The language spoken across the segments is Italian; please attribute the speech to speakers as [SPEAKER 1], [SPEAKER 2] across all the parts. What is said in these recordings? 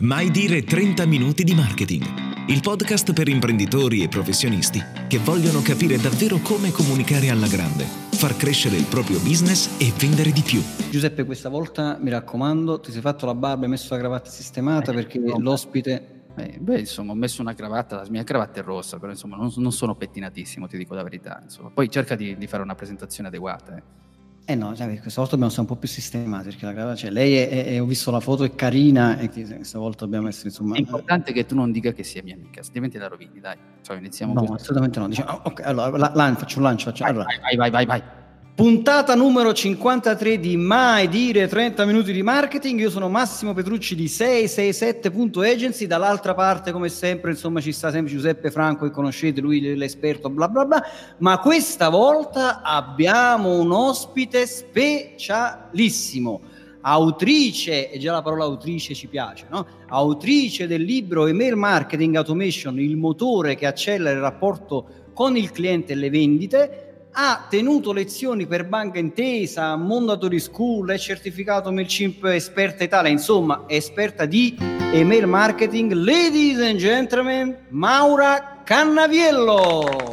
[SPEAKER 1] Mai dire 30 minuti di marketing. Il podcast per imprenditori e professionisti che vogliono capire davvero come comunicare alla grande, far crescere il proprio business e vendere di più.
[SPEAKER 2] Giuseppe, questa volta mi raccomando, ti sei fatto la barba e messo la cravatta sistemata perché l'ospite
[SPEAKER 3] eh, beh, insomma, ho messo una cravatta, la mia cravatta è rossa, però insomma non, non sono pettinatissimo, ti dico la verità. Insomma. Poi cerca di, di, fare una presentazione adeguata. Eh.
[SPEAKER 2] Eh no, cioè, questa volta dobbiamo essere un po' più sistemati perché la cravatta, cioè, lei è, è, ho visto la foto, è carina e questa volta dobbiamo essere insomma...
[SPEAKER 3] È importante che tu non dica che sia mia amica, altrimenti la rovini, dai. Cioè, iniziamo
[SPEAKER 2] no, assolutamente no. Diciamo, ok, allora, la, la, faccio un lancio. Faccio,
[SPEAKER 3] vai,
[SPEAKER 2] allora.
[SPEAKER 3] vai, vai, vai, vai.
[SPEAKER 2] Puntata numero 53 di Mai dire 30 minuti di marketing. Io sono Massimo Petrucci di 667.agency. Dall'altra parte, come sempre, insomma, ci sta sempre Giuseppe Franco che conoscete, lui l'esperto, bla bla bla. Ma questa volta abbiamo un ospite specialissimo. Autrice, e già la parola autrice ci piace, no? Autrice del libro Email Marketing Automation, il motore che accelera il rapporto con il cliente e le vendite ha tenuto lezioni per Banca Intesa, Mondatory School, è certificato MailChimp esperta Italia, insomma esperta di email marketing. Ladies and gentlemen, Maura Cannaviello.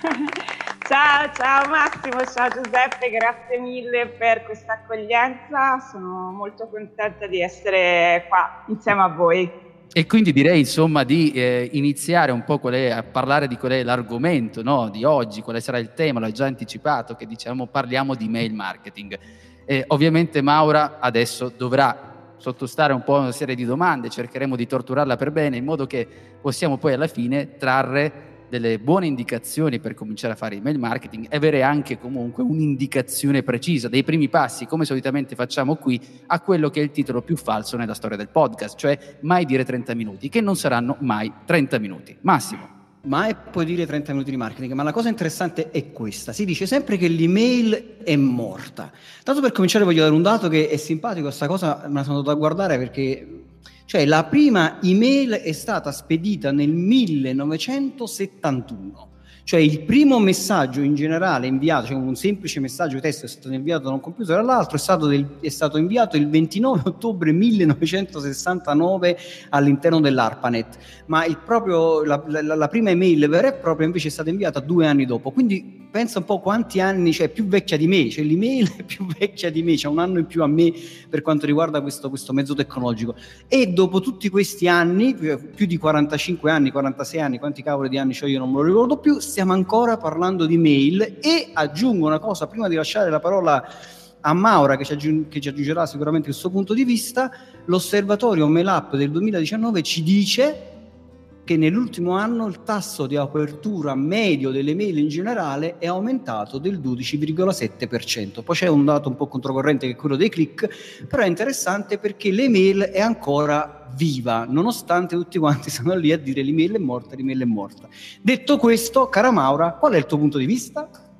[SPEAKER 4] Ciao, ciao Massimo, ciao Giuseppe, grazie mille per questa accoglienza, sono molto contenta di essere qua insieme a voi.
[SPEAKER 3] E quindi direi insomma di eh, iniziare un po' è, a parlare di qual è l'argomento no, di oggi, quale sarà il tema, l'ho già anticipato, che diciamo parliamo di mail marketing. E ovviamente Maura adesso dovrà sottostare un po' a una serie di domande, cercheremo di torturarla per bene in modo che possiamo poi alla fine trarre delle buone indicazioni per cominciare a fare email marketing e avere anche comunque un'indicazione precisa dei primi passi, come solitamente facciamo qui, a quello che è il titolo più falso nella storia del podcast, cioè mai dire 30 minuti, che non saranno mai 30 minuti. Massimo.
[SPEAKER 2] Mai puoi dire 30 minuti di marketing, ma la cosa interessante è questa. Si dice sempre che l'email è morta. Tanto per cominciare voglio dare un dato che è simpatico, questa cosa me la sono andato a guardare perché cioè la prima email è stata spedita nel 1971 cioè il primo messaggio in generale inviato, cioè un semplice messaggio testo è stato inviato da un computer all'altro, è stato, del, è stato inviato il 29 ottobre 1969 all'interno dell'ARPANET, ma proprio, la, la, la, prima email vera e propria invece è stata inviata due anni dopo. Quindi pensa un po' quanti anni, cioè più vecchia di me, cioè l'email è più vecchia di me, c'è un anno in più a me per quanto riguarda questo, questo mezzo tecnologico. E dopo tutti questi anni, più di 45 anni, 46 anni, quanti cavoli di anni ho io non me lo ricordo più, stiamo ancora parlando di mail e aggiungo una cosa prima di lasciare la parola a Maura che ci, aggiung- che ci aggiungerà sicuramente il suo punto di vista, l'osservatorio MailUp del 2019 ci dice che nell'ultimo anno il tasso di apertura medio delle mail in generale è aumentato del 12,7%. Poi c'è un dato un po' controcorrente che è quello dei click, però è interessante perché l'email è ancora viva, nonostante tutti quanti sono lì a dire l'email è morta, l'email è morta. Detto questo, cara Maura, qual è il tuo punto di vista?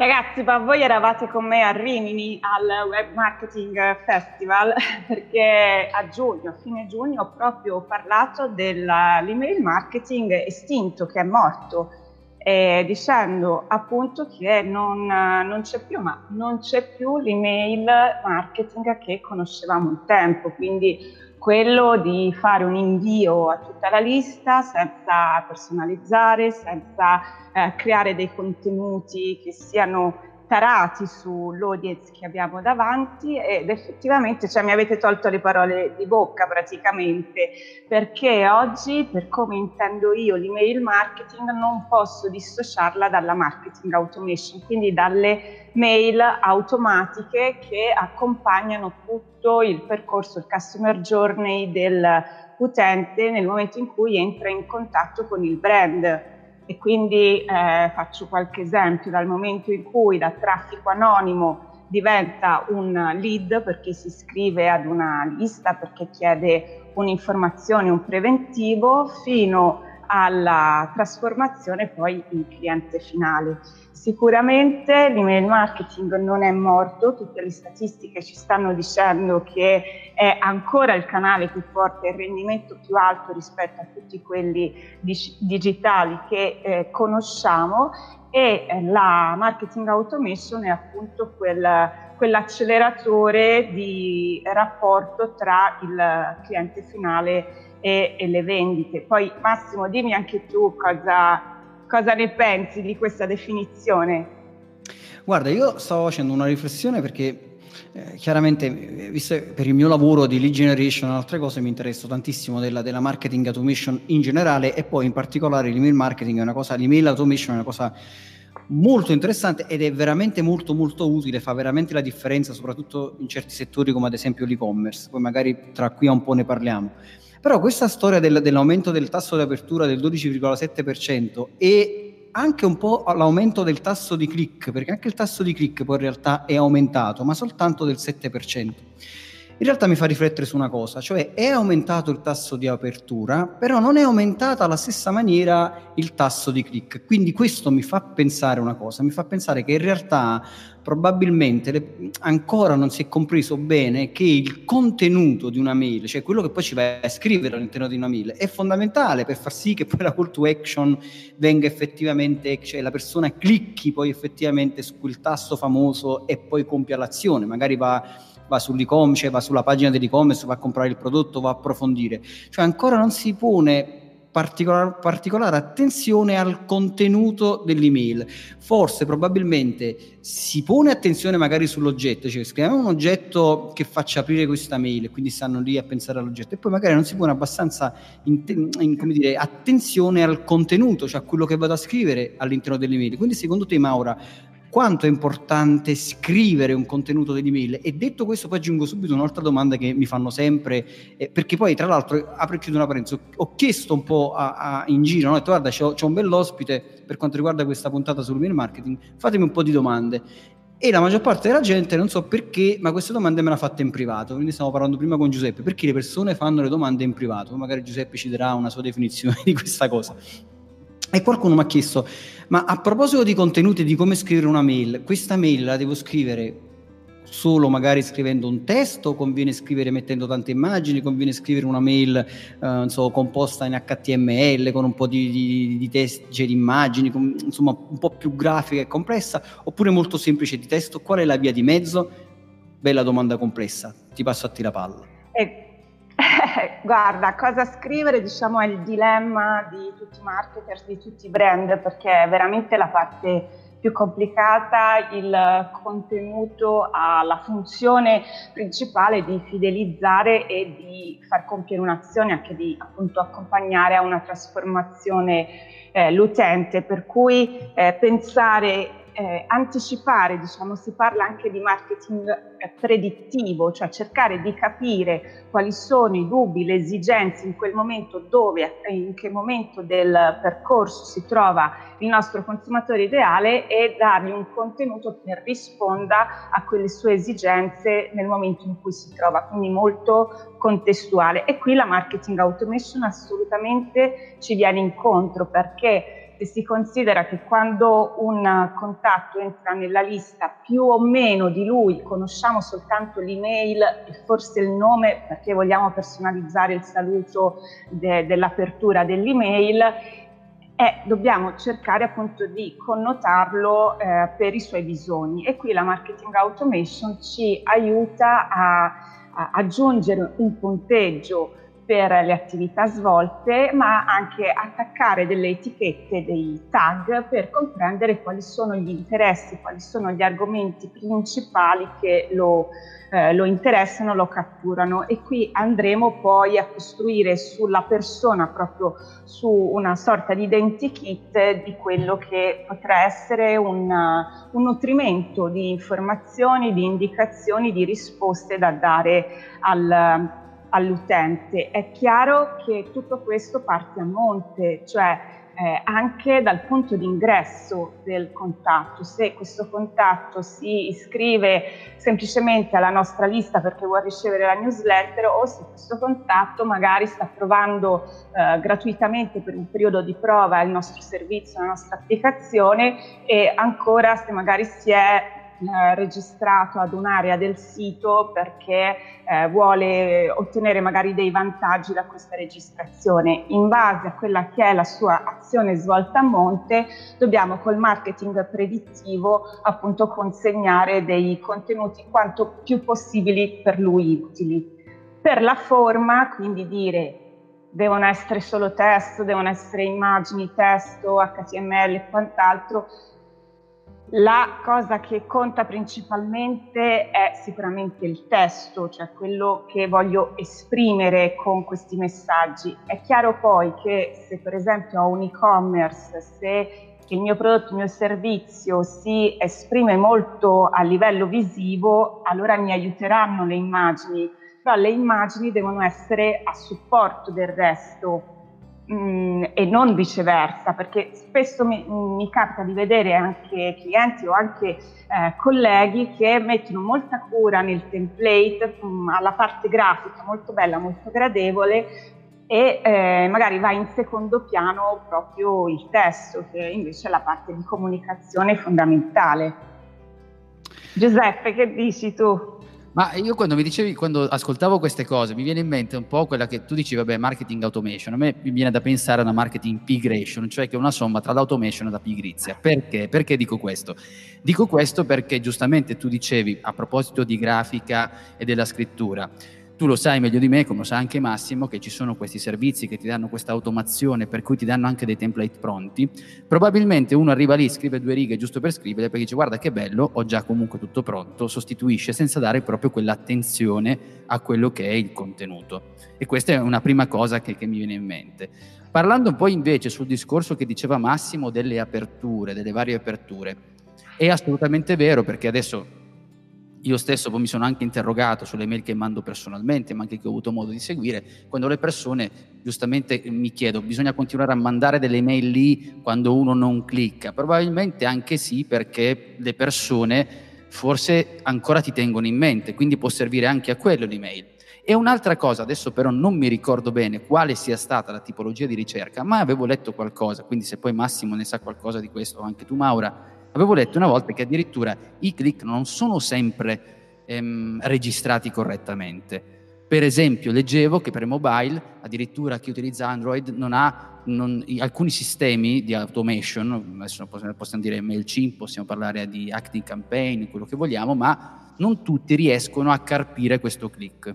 [SPEAKER 4] Ragazzi, ma voi eravate con me a Rimini al Web Marketing Festival perché a giugno, fine giugno, ho proprio parlato dell'email marketing estinto che è morto, eh, dicendo appunto che non, non, c'è più, ma non c'è più l'email marketing che conoscevamo un tempo, quindi quello di fare un invio a tutta la lista senza personalizzare, senza eh, creare dei contenuti che siano tarati sull'audience che abbiamo davanti ed effettivamente cioè, mi avete tolto le parole di bocca praticamente perché oggi per come intendo io l'email marketing non posso dissociarla dalla marketing automation, quindi dalle mail automatiche che accompagnano tutto il percorso, il customer journey dell'utente nel momento in cui entra in contatto con il brand e quindi eh, faccio qualche esempio, dal momento in cui da traffico anonimo diventa un lead perché si iscrive ad una lista, perché chiede un'informazione, un preventivo, fino alla trasformazione poi in cliente finale. Sicuramente l'email marketing non è morto, tutte le statistiche ci stanno dicendo che è ancora il canale che porta il rendimento più alto rispetto a tutti quelli digitali che eh, conosciamo e eh, la marketing automation è appunto quel quell'acceleratore di rapporto tra il cliente finale e, e, le vendite. Poi Massimo, dimmi anche tu cosa, cosa ne pensi di questa definizione.
[SPEAKER 2] Guarda, io stavo facendo una riflessione perché eh, chiaramente, visto che per il mio lavoro di lead generation e altre cose mi interesso tantissimo della, della, marketing automation in generale e poi in particolare l'email marketing è una cosa, l'email automation è una cosa molto interessante ed è veramente molto molto utile, fa veramente la differenza soprattutto in certi settori come ad esempio l'e-commerce, poi magari tra qui a un po' ne parliamo. Però questa storia del, dell'aumento del tasso di apertura del 12,7% e anche un po' l'aumento del tasso di click, perché anche il tasso di click poi in realtà è aumentato, ma soltanto del 7%. In realtà mi fa riflettere su una cosa, cioè è aumentato il tasso di apertura, però non è aumentata alla stessa maniera il tasso di click. Quindi questo mi fa pensare una cosa, mi fa pensare che in realtà probabilmente le, ancora non si è compreso bene che il contenuto di una mail, cioè quello che poi ci vai a scrivere all'interno di una mail, è fondamentale per far sì che poi la call to action venga effettivamente, cioè la persona clicchi poi effettivamente su quel tasto famoso e poi compia l'azione, magari va va sull'e-commerce, va sulla pagina dell'e-commerce, va a comprare il prodotto, va a approfondire. Cioè ancora non si pone particolar, particolare attenzione al contenuto dell'email. Forse probabilmente si pone attenzione magari sull'oggetto, cioè scriviamo un oggetto che faccia aprire questa mail, quindi stanno lì a pensare all'oggetto e poi magari non si pone abbastanza in, in, dire, attenzione al contenuto, cioè a quello che vado a scrivere all'interno dell'email. Quindi secondo te Maura quanto è importante scrivere un contenuto dell'email. E detto questo, poi aggiungo subito un'altra domanda che mi fanno sempre, eh, perché poi tra l'altro, apro e chiudo una parentesi, ho chiesto un po' a, a, in giro, no? ho detto guarda c'ho un bell'ospite per quanto riguarda questa puntata sull'email marketing, fatemi un po' di domande. E la maggior parte della gente, non so perché, ma queste domande me le ha fatte in privato. Quindi stiamo parlando prima con Giuseppe, perché le persone fanno le domande in privato. Magari Giuseppe ci darà una sua definizione di questa cosa. E qualcuno mi ha chiesto, ma a proposito di contenuti, di come scrivere una mail, questa mail la devo scrivere solo magari scrivendo un testo, conviene scrivere mettendo tante immagini, conviene scrivere una mail eh, so, composta in HTML con un po' di, di, di test, cioè di immagini, con, insomma un po' più grafica e complessa, oppure molto semplice di testo, qual è la via di mezzo? Bella domanda complessa, ti passo a te la palla.
[SPEAKER 4] Eh Guarda, cosa scrivere diciamo è il dilemma di tutti i marketers, di tutti i brand, perché è veramente la parte più complicata, il contenuto ha la funzione principale di fidelizzare e di far compiere un'azione, anche di appunto accompagnare a una trasformazione eh, l'utente, per cui eh, pensare eh, anticipare, diciamo, si parla anche di marketing eh, predittivo, cioè cercare di capire quali sono i dubbi, le esigenze in quel momento dove e in che momento del percorso si trova il nostro consumatore ideale e dargli un contenuto che risponda a quelle sue esigenze nel momento in cui si trova, quindi molto contestuale. E qui la marketing automation assolutamente ci viene incontro perché si considera che quando un contatto entra nella lista più o meno di lui conosciamo soltanto l'email e forse il nome perché vogliamo personalizzare il saluto de- dell'apertura dell'email, eh, dobbiamo cercare appunto di connotarlo eh, per i suoi bisogni. E qui la marketing automation ci aiuta a, a aggiungere un punteggio per le attività svolte, ma anche attaccare delle etichette, dei tag per comprendere quali sono gli interessi, quali sono gli argomenti principali che lo, eh, lo interessano, lo catturano. E qui andremo poi a costruire sulla persona proprio su una sorta di identikit di quello che potrà essere un, un nutrimento di informazioni, di indicazioni, di risposte da dare al all'utente. È chiaro che tutto questo parte a monte, cioè eh, anche dal punto di ingresso del contatto. Se questo contatto si iscrive semplicemente alla nostra lista perché vuole ricevere la newsletter o se questo contatto magari sta provando eh, gratuitamente per un periodo di prova il nostro servizio, la nostra applicazione e ancora se magari si è eh, registrato ad un'area del sito perché eh, vuole ottenere magari dei vantaggi da questa registrazione. In base a quella che è la sua azione svolta a monte, dobbiamo col marketing predittivo appunto consegnare dei contenuti quanto più possibili per lui utili. Per la forma, quindi dire devono essere solo testo, devono essere immagini, testo, HTML e quant'altro, la cosa che conta principalmente è sicuramente il testo, cioè quello che voglio esprimere con questi messaggi. È chiaro poi che se per esempio ho un e-commerce, se il mio prodotto, il mio servizio si esprime molto a livello visivo, allora mi aiuteranno le immagini, però le immagini devono essere a supporto del resto Mm, e non viceversa, perché spesso mi, mi, capita di vedere anche clienti o anche eh, colleghi che mettono molta cura nel template, mh, mm, alla parte grafica molto bella, molto gradevole e eh, magari va in secondo piano proprio il testo, che invece è la parte di comunicazione fondamentale. Giuseppe, che dici tu?
[SPEAKER 3] Ma io quando mi dicevi, quando ascoltavo queste cose, mi viene in mente un po' quella che tu dici, vabbè, marketing automation. A me mi viene da pensare a una marketing pigration, cioè che è una somma tra l'automation e la pigrizia. Perché? Perché dico questo? Dico questo perché giustamente tu dicevi, a proposito di grafica e della scrittura, tu lo sai meglio di me, come lo sa anche Massimo, che ci sono questi servizi che ti danno questa automazione, per cui ti danno anche dei template pronti. Probabilmente uno arriva lì, scrive due righe giusto per scrivere, perché dice guarda che bello, ho già comunque tutto pronto, sostituisce senza dare proprio quell'attenzione a quello che è il contenuto. E questa è una prima cosa che, che mi viene in mente. Parlando poi invece sul discorso che diceva Massimo delle aperture, delle varie aperture, è assolutamente vero perché adesso io stesso poi mi sono anche interrogato sulle mail che mando personalmente, ma anche che ho avuto modo di seguire, quando le persone giustamente mi chiedo, bisogna continuare a mandare delle mail lì quando uno non clicca? Probabilmente anche sì, perché le persone forse ancora ti tengono in mente, quindi può servire anche a quello l'email. E un'altra cosa, adesso però non mi ricordo bene quale sia stata la tipologia di ricerca, ma avevo letto qualcosa, quindi se poi Massimo ne sa qualcosa di questo, anche tu Maura, Avevo letto una volta che addirittura i click non sono sempre ehm, registrati correttamente. Per esempio, leggevo che per mobile, addirittura chi utilizza Android non ha non, alcuni sistemi di automation, adesso possiamo dire MailChimp, possiamo parlare di Acting Campaign, quello che vogliamo, ma non tutti riescono a carpire questo click.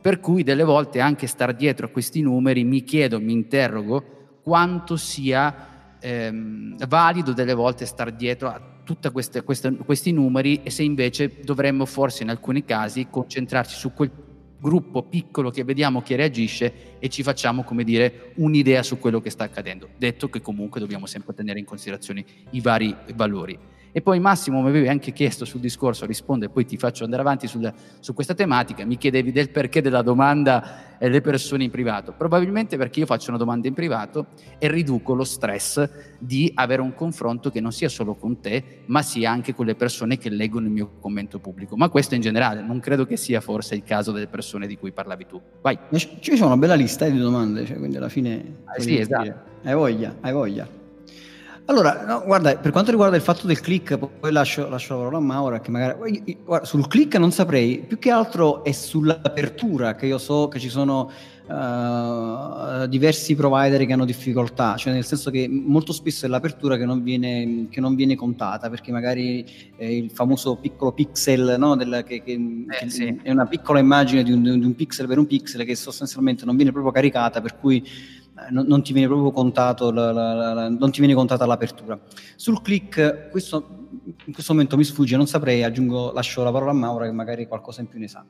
[SPEAKER 3] Per cui delle volte anche stare dietro a questi numeri mi chiedo, mi interrogo quanto sia ehm, valido delle volte stare dietro a tutti questi numeri e se invece dovremmo forse in alcuni casi concentrarci su quel gruppo piccolo che vediamo che reagisce e ci facciamo, come dire, un'idea su quello che sta accadendo, detto che comunque dobbiamo sempre tenere in considerazione i vari valori. E poi Massimo mi avevi anche chiesto sul discorso, rispondo e poi ti faccio andare avanti sul, su questa tematica, mi chiedevi del perché della domanda eh, le persone in privato. Probabilmente perché io faccio una domanda in privato e riduco lo stress di avere un confronto che non sia solo con te, ma sia anche con le persone che leggono il mio commento pubblico. Ma questo in generale, non credo che sia forse il caso delle persone di cui parlavi tu. Vai.
[SPEAKER 2] Ci sono una bella lista di domande, cioè, quindi alla fine...
[SPEAKER 3] Ah, sì, esatto.
[SPEAKER 2] Hai voglia, hai voglia. Allora, no, guarda, per quanto riguarda il fatto del click, poi lascio, lascio la parola a Maura, che magari guarda, sul click non saprei, più che altro è sull'apertura, che io so che ci sono uh, diversi provider che hanno difficoltà, cioè nel senso che molto spesso è l'apertura che non viene, che non viene contata, perché magari il famoso piccolo pixel, no, del, che, che, eh, che sì. è una piccola immagine di un, di un pixel per un pixel che sostanzialmente non viene proprio caricata, per cui non, non, ti viene proprio contato la, la, la, non ti viene contata l'apertura. Sul click, questo in questo momento mi sfugge, non saprei, aggiungo, lascio la parola a Maura che magari qualcosa in più ne sa.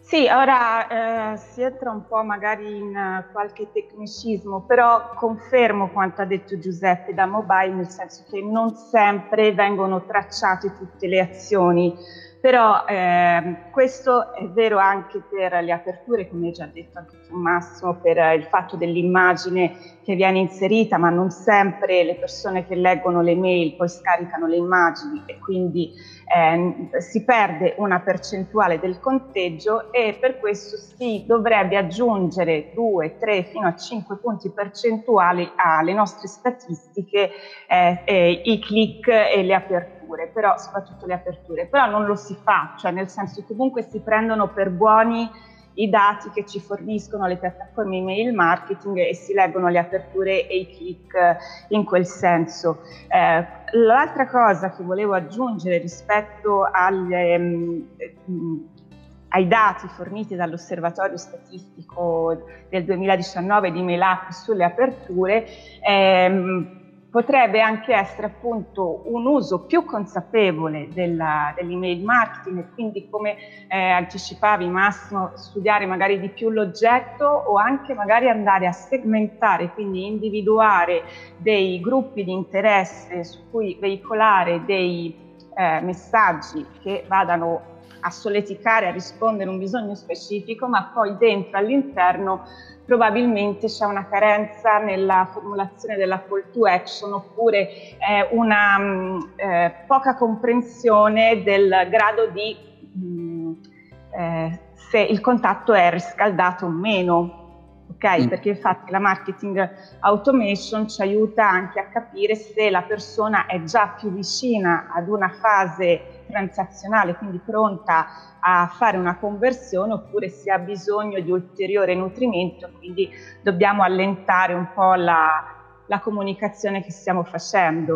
[SPEAKER 4] Sì, ora eh, si entra un po' magari in uh, qualche tecnicismo, però confermo quanto ha detto Giuseppe da mobile, nel senso che non sempre vengono tracciate tutte le azioni però eh, questo è vero anche per le aperture, come hai già detto anche tu Massimo, per il fatto dell'immagine che viene inserita, ma non sempre le persone che leggono le mail poi scaricano le immagini e quindi eh, si perde una percentuale del conteggio e per questo si dovrebbe aggiungere 2, 3 fino a 5 punti percentuali alle nostre statistiche, eh, i click e le aperture aperture, però soprattutto le aperture, però non lo si fa, cioè nel senso comunque si prendono per buoni i dati che ci forniscono le piattaforme email marketing e si leggono le aperture e i click in quel senso. Eh, l'altra cosa che volevo aggiungere rispetto alle, um, ai dati forniti dall'osservatorio statistico del 2019 di Mail sulle aperture, ehm, potrebbe anche essere appunto un uso più consapevole della, dell'email marketing e quindi come eh, anticipavi Massimo studiare magari di più l'oggetto o anche magari andare a segmentare quindi individuare dei gruppi di interesse su cui veicolare dei eh, messaggi che vadano a solleticare, a rispondere a un bisogno specifico ma poi dentro all'interno probabilmente c'è una carenza nella formulazione della call to action oppure eh, una mm, eh, poca comprensione del grado di mh, mm, eh, se il contatto è riscaldato o meno. Ok, mm. perché infatti la marketing automation ci aiuta anche a capire se la persona è già più vicina ad una fase transazionale, quindi pronta a fare una conversione oppure si ha bisogno di ulteriore nutrimento, quindi dobbiamo allentare un po' la, la comunicazione che stiamo facendo.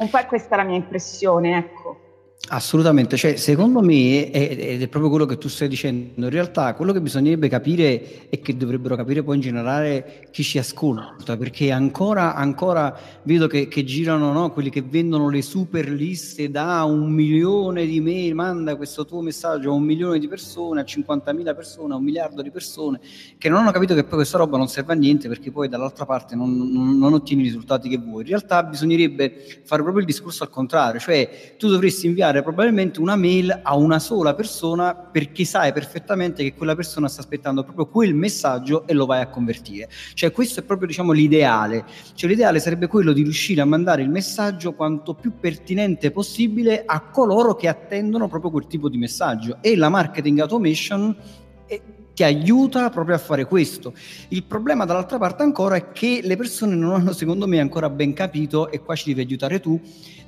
[SPEAKER 4] Un po' questa è la mia impressione, ecco.
[SPEAKER 2] Assolutamente, cioè, secondo me, ed è proprio quello che tu stai dicendo, in realtà quello che bisognerebbe capire e che dovrebbero capire poi in generale chi ci ascolta, perché ancora, ancora vedo che, che girano no, quelli che vendono le super liste da un milione di mail, manda questo tuo messaggio a un milione di persone, a 50.000 persone, a un miliardo di persone, che non hanno capito che poi questa roba non serve a niente perché poi dall'altra parte non, non, non ottieni i risultati che vuoi. In realtà bisognerebbe fare proprio il discorso al contrario, cioè tu dovresti inviare probabilmente una mail a una sola persona perché sai perfettamente che quella persona sta aspettando proprio quel messaggio e lo vai a convertire. Cioè questo è proprio diciamo l'ideale. Cioè l'ideale sarebbe quello di riuscire a mandare il messaggio quanto più pertinente possibile a coloro che attendono proprio quel tipo di messaggio e la marketing automation ti aiuta proprio a fare questo. Il problema dall'altra parte ancora è che le persone non hanno secondo me ancora ben capito, e qua ci devi aiutare tu,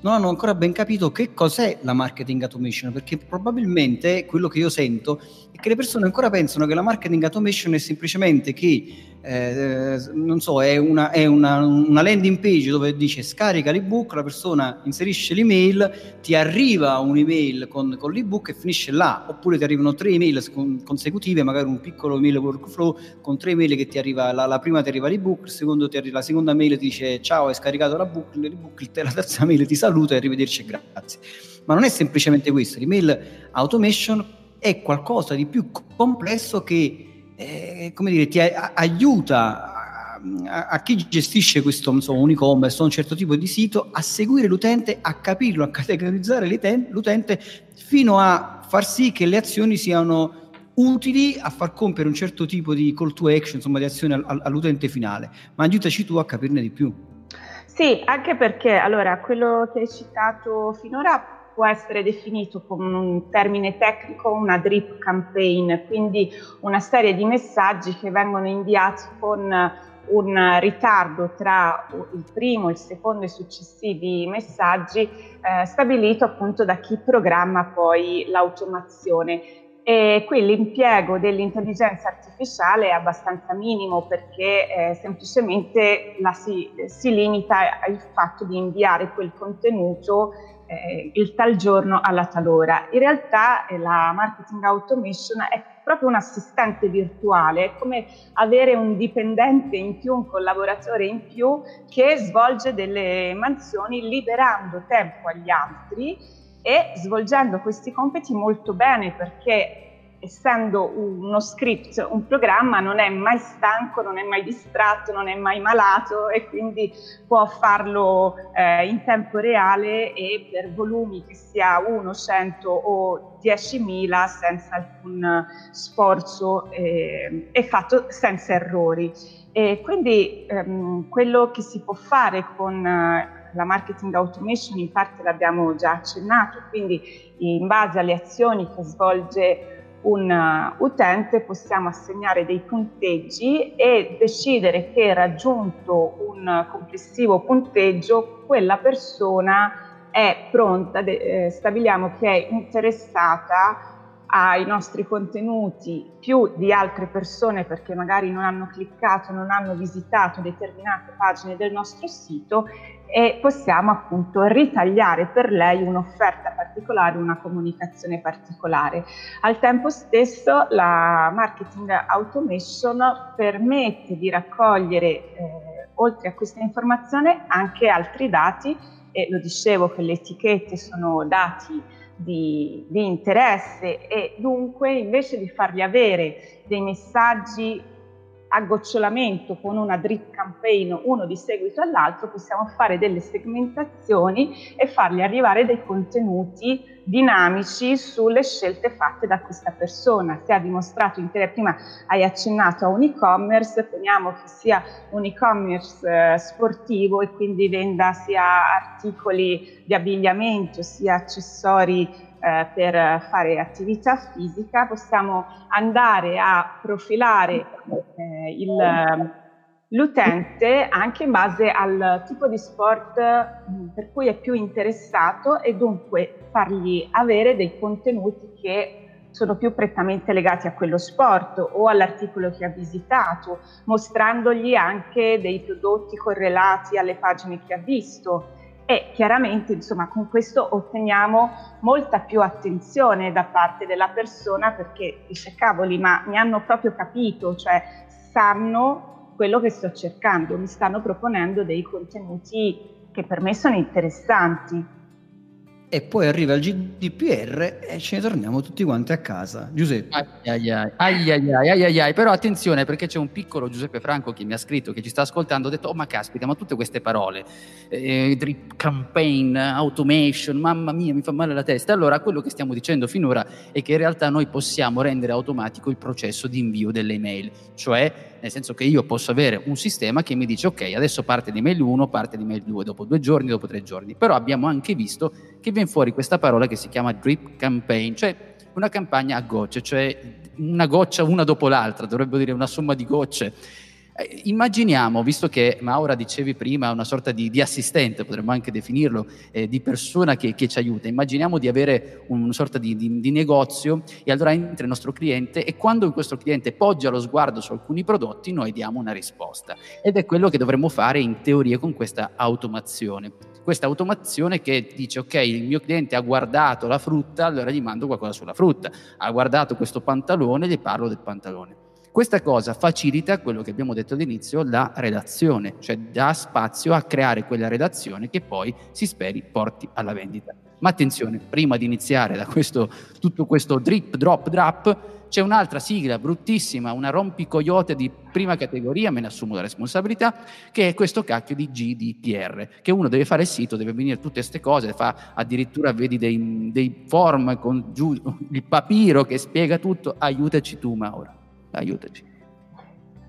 [SPEAKER 2] non hanno ancora ben capito che cos'è la marketing automation, perché probabilmente quello che io sento è che le persone ancora pensano che la marketing automation è semplicemente che eh, non so, è, una, è una, una, landing page dove dice scarica l'ebook, la persona inserisce l'email, ti arriva un'email con, con l'ebook e finisce là, oppure ti arrivano tre email consecutive, magari un piccolo email workflow con tre email che ti arriva, la, la prima ti arriva l'ebook, ti la seconda mail ti dice ciao hai scaricato la book, l'ebook, la terza mail ti saluta e arrivederci e grazie. Ma non è semplicemente questo, l'email automation è qualcosa di più complesso che eh, come dire, ti a- aiuta a, a, chi gestisce questo insomma, un e-commerce o un certo tipo di sito a seguire l'utente, a capirlo, a categorizzare l'utente fino a far sì che le azioni siano utili a far compiere un certo tipo di call to action, insomma di azione all'utente finale. Ma aiutaci tu a capirne di più.
[SPEAKER 4] Sì, anche perché allora quello che hai citato finora può essere definito con un termine tecnico una drip campaign, quindi una serie di messaggi che vengono inviati con un ritardo tra il primo, il secondo e i successivi messaggi eh, stabilito appunto da chi programma poi l'automazione. E qui l'impiego dell'intelligenza artificiale è abbastanza minimo perché eh, semplicemente la si, si limita al fatto di inviare quel contenuto eh, il tal giorno alla tal ora. In realtà eh, la marketing automation è proprio un assistente virtuale, è come avere un dipendente in più, un collaboratore in più che svolge delle mansioni liberando tempo agli altri e svolgendo questi compiti molto bene perché essendo uno script, un programma, non è mai stanco, non è mai distratto, non è mai malato e quindi può farlo eh, in tempo reale e per volumi che sia 1, 100 o 10.000 senza alcun sforzo eh, e fatto senza errori. E quindi ehm, quello che si può fare con eh, la marketing automation in parte l'abbiamo già accennato, quindi in base alle azioni che svolge un uh, utente possiamo assegnare dei punteggi e decidere che raggiunto un complessivo punteggio quella persona è pronta, eh, stabiliamo che è interessata ai nostri contenuti più di altre persone perché magari non hanno cliccato, non hanno visitato determinate pagine del nostro sito e possiamo appunto ritagliare per lei un'offerta particolare, una comunicazione particolare. Al tempo stesso la marketing automation permette di raccogliere eh, oltre a questa informazione anche altri dati e lo dicevo che le etichette sono dati di, di interesse e dunque invece di fargli avere dei messaggi a gocciolamento con una drip campaign uno di seguito all'altro, possiamo fare delle segmentazioni e fargli arrivare dei contenuti dinamici sulle scelte fatte da questa persona. Se ha dimostrato interesse, prima hai accennato a un e-commerce, poniamo che sia un e-commerce eh, sportivo e quindi venda sia articoli di abbigliamento sia accessori eh, per fare attività fisica, possiamo andare a profilare eh, il, l'utente anche in base al tipo di sport mm, per cui è più interessato e dunque fargli avere dei contenuti che sono più prettamente legati a quello sport o all'articolo che ha visitato, mostrandogli anche dei prodotti correlati alle pagine che ha visto e chiaramente insomma con questo otteniamo molta più attenzione da parte della persona perché dice cavoli ma mi hanno proprio capito, cioè sanno quello che sto cercando, mi stanno proponendo dei contenuti che per me sono interessanti
[SPEAKER 2] e poi arriva il GDPR e ce ne torniamo tutti quanti a casa. Giuseppe.
[SPEAKER 3] Ai ai ai, ai, ai, ai, però attenzione perché c'è un piccolo Giuseppe Franco che mi ha scritto, che ci sta ascoltando, ha detto, oh ma caspita, ma tutte queste parole, eh, drip campaign, automation, mamma mia, mi fa male la testa. Allora, quello che stiamo dicendo finora è che in realtà noi possiamo rendere automatico il processo di invio delle email, cioè nel senso che io posso avere un sistema che mi dice ok, adesso parte di mail 1, parte di mail 2, dopo due giorni, dopo tre giorni, però abbiamo anche visto che viene fuori questa parola che si chiama drip campaign, cioè una campagna a gocce, cioè una goccia una dopo l'altra, dovrebbe dire una somma di gocce eh, immaginiamo, visto che Maura dicevi prima, una sorta di, di assistente, potremmo anche definirlo, eh, di persona che, che, ci aiuta, immaginiamo di avere una sorta di, di, di, negozio e allora entra il nostro cliente e quando nostro cliente poggia lo sguardo su alcuni prodotti noi diamo una risposta ed è quello che dovremmo fare in teoria con questa automazione. Questa automazione che dice ok, il mio cliente ha guardato la frutta, allora gli mando qualcosa sulla frutta, ha guardato questo pantalone, gli parlo del pantalone. Questa cosa facilita quello che abbiamo detto all'inizio, la redazione, cioè dà spazio a creare quella redazione che poi si speri porti alla vendita. Ma attenzione, prima di iniziare da questo, tutto questo drip, drop, drop, c'è un'altra sigla bruttissima, una rompicoyote di prima categoria, me ne assumo la responsabilità, che è questo cacchio di GDPR, che uno deve fare il sito, deve venire tutte queste cose, fa addirittura, vedi dei, dei form con giù il papiro che spiega tutto, aiutaci tu Maura aiutaci.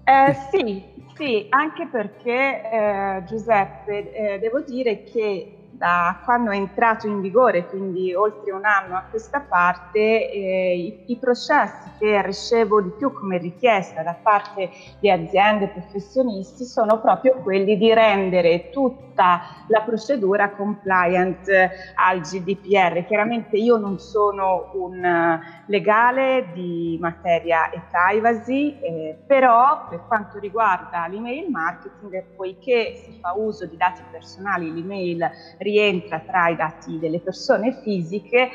[SPEAKER 4] Eh, sì, sì, anche perché eh, Giuseppe, eh, devo dire che da quando è entrato in vigore, quindi oltre un anno a questa parte, eh, i, i, processi che ricevo di più come richiesta da parte di aziende e professionisti sono proprio quelli di rendere tutta la procedura compliant al GDPR. Chiaramente io non sono un legale di materia e privacy, eh, però per quanto riguarda l'email marketing, poiché si fa uso di dati personali, l'email rientra tra i dati delle persone fisiche,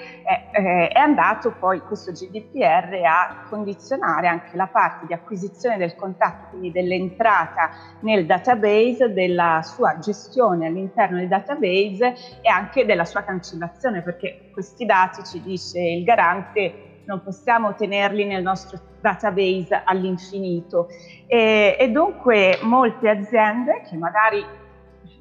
[SPEAKER 4] eh, è andato poi questo GDPR a condizionare anche la parte di acquisizione del contatto, quindi dell'entrata nel database, della sua gestione all'interno del database e anche della sua cancellazione, perché questi dati, ci dice il garante, non possiamo tenerli nel nostro database all'infinito. E, e dunque molte aziende che magari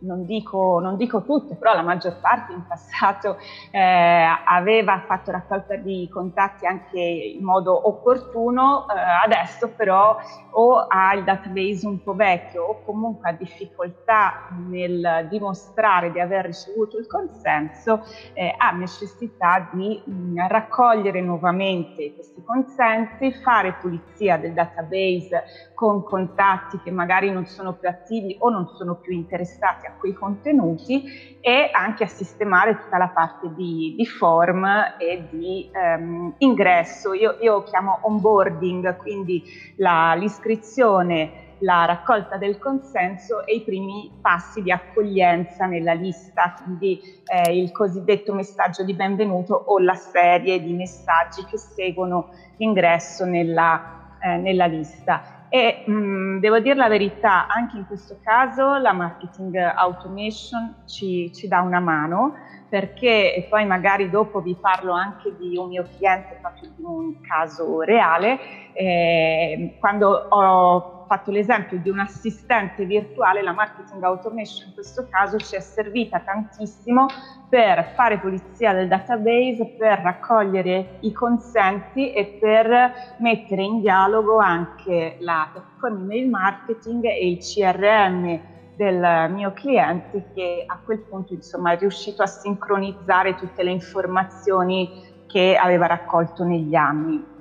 [SPEAKER 4] non dico, non dico, tutte, però la maggior parte in passato eh, aveva fatto raccolta di contatti anche in modo opportuno, eh, adesso però o ha il database un po' vecchio o comunque ha difficoltà nel dimostrare di aver ricevuto il consenso, eh, ha necessità di mh, mm, raccogliere nuovamente questi consensi, fare pulizia del database con contatti che magari non sono più attivi o non sono più interessati a quei contenuti e anche a sistemare tutta la parte di, di form e di um, ingresso. Io, io, chiamo onboarding, quindi la, l'iscrizione la raccolta del consenso e i primi passi di accoglienza nella lista, quindi eh, il cosiddetto messaggio di benvenuto o la serie di messaggi che seguono l'ingresso nella, eh, nella lista. E mh, mm, devo dire la verità, anche in questo caso la marketing automation ci, ci dà una mano perché e poi magari dopo vi parlo anche di un mio cliente, proprio di un caso reale, eh, quando ho fatto l'esempio di un assistente virtuale, la marketing automation in questo caso ci è servita tantissimo per fare pulizia del database, per raccogliere i consenti e per mettere in dialogo anche la piattaforma email marketing e il CRM del mio cliente che a quel punto insomma è riuscito a sincronizzare tutte le informazioni che aveva raccolto negli anni.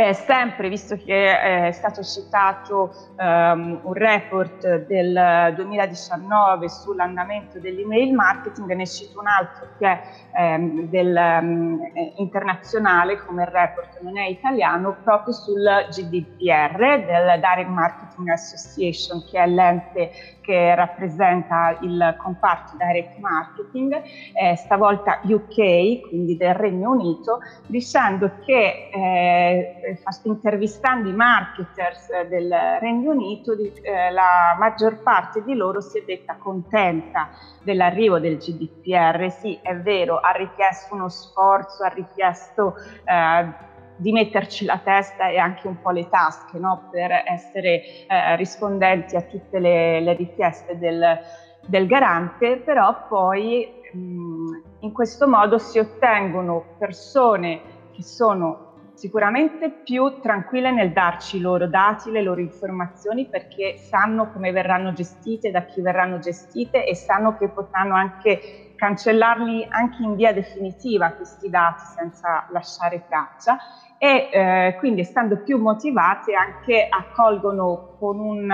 [SPEAKER 4] Eh, sempre, visto che è stato citato um, un report del 2019 sull'andamento dell'email marketing, ne cito un altro che è um, del, um, internazionale, come report non è italiano, proprio sul GDPR, del Direct Marketing Association, che è l'ente che rappresenta il comparto direct marketing, eh, stavolta UK, quindi del Regno Unito, dicendo che eh, intervistando i marketers del Regno Unito, eh, la maggior parte di loro si è detta contenta dell'arrivo del GDPR. Sì, è vero, ha richiesto uno sforzo, ha richiesto eh, di metterci la testa e anche un po' le tasche no? per essere eh, rispondenti a tutte le, le richieste del, del, garante, però poi mh, in questo modo si ottengono persone che sono sicuramente più tranquille nel darci i loro dati, le loro informazioni, perché sanno come verranno gestite, da chi verranno gestite e sanno che potranno anche cancellarli anche in via definitiva questi dati senza lasciare traccia e eh, quindi essendo più motivate anche accolgono con un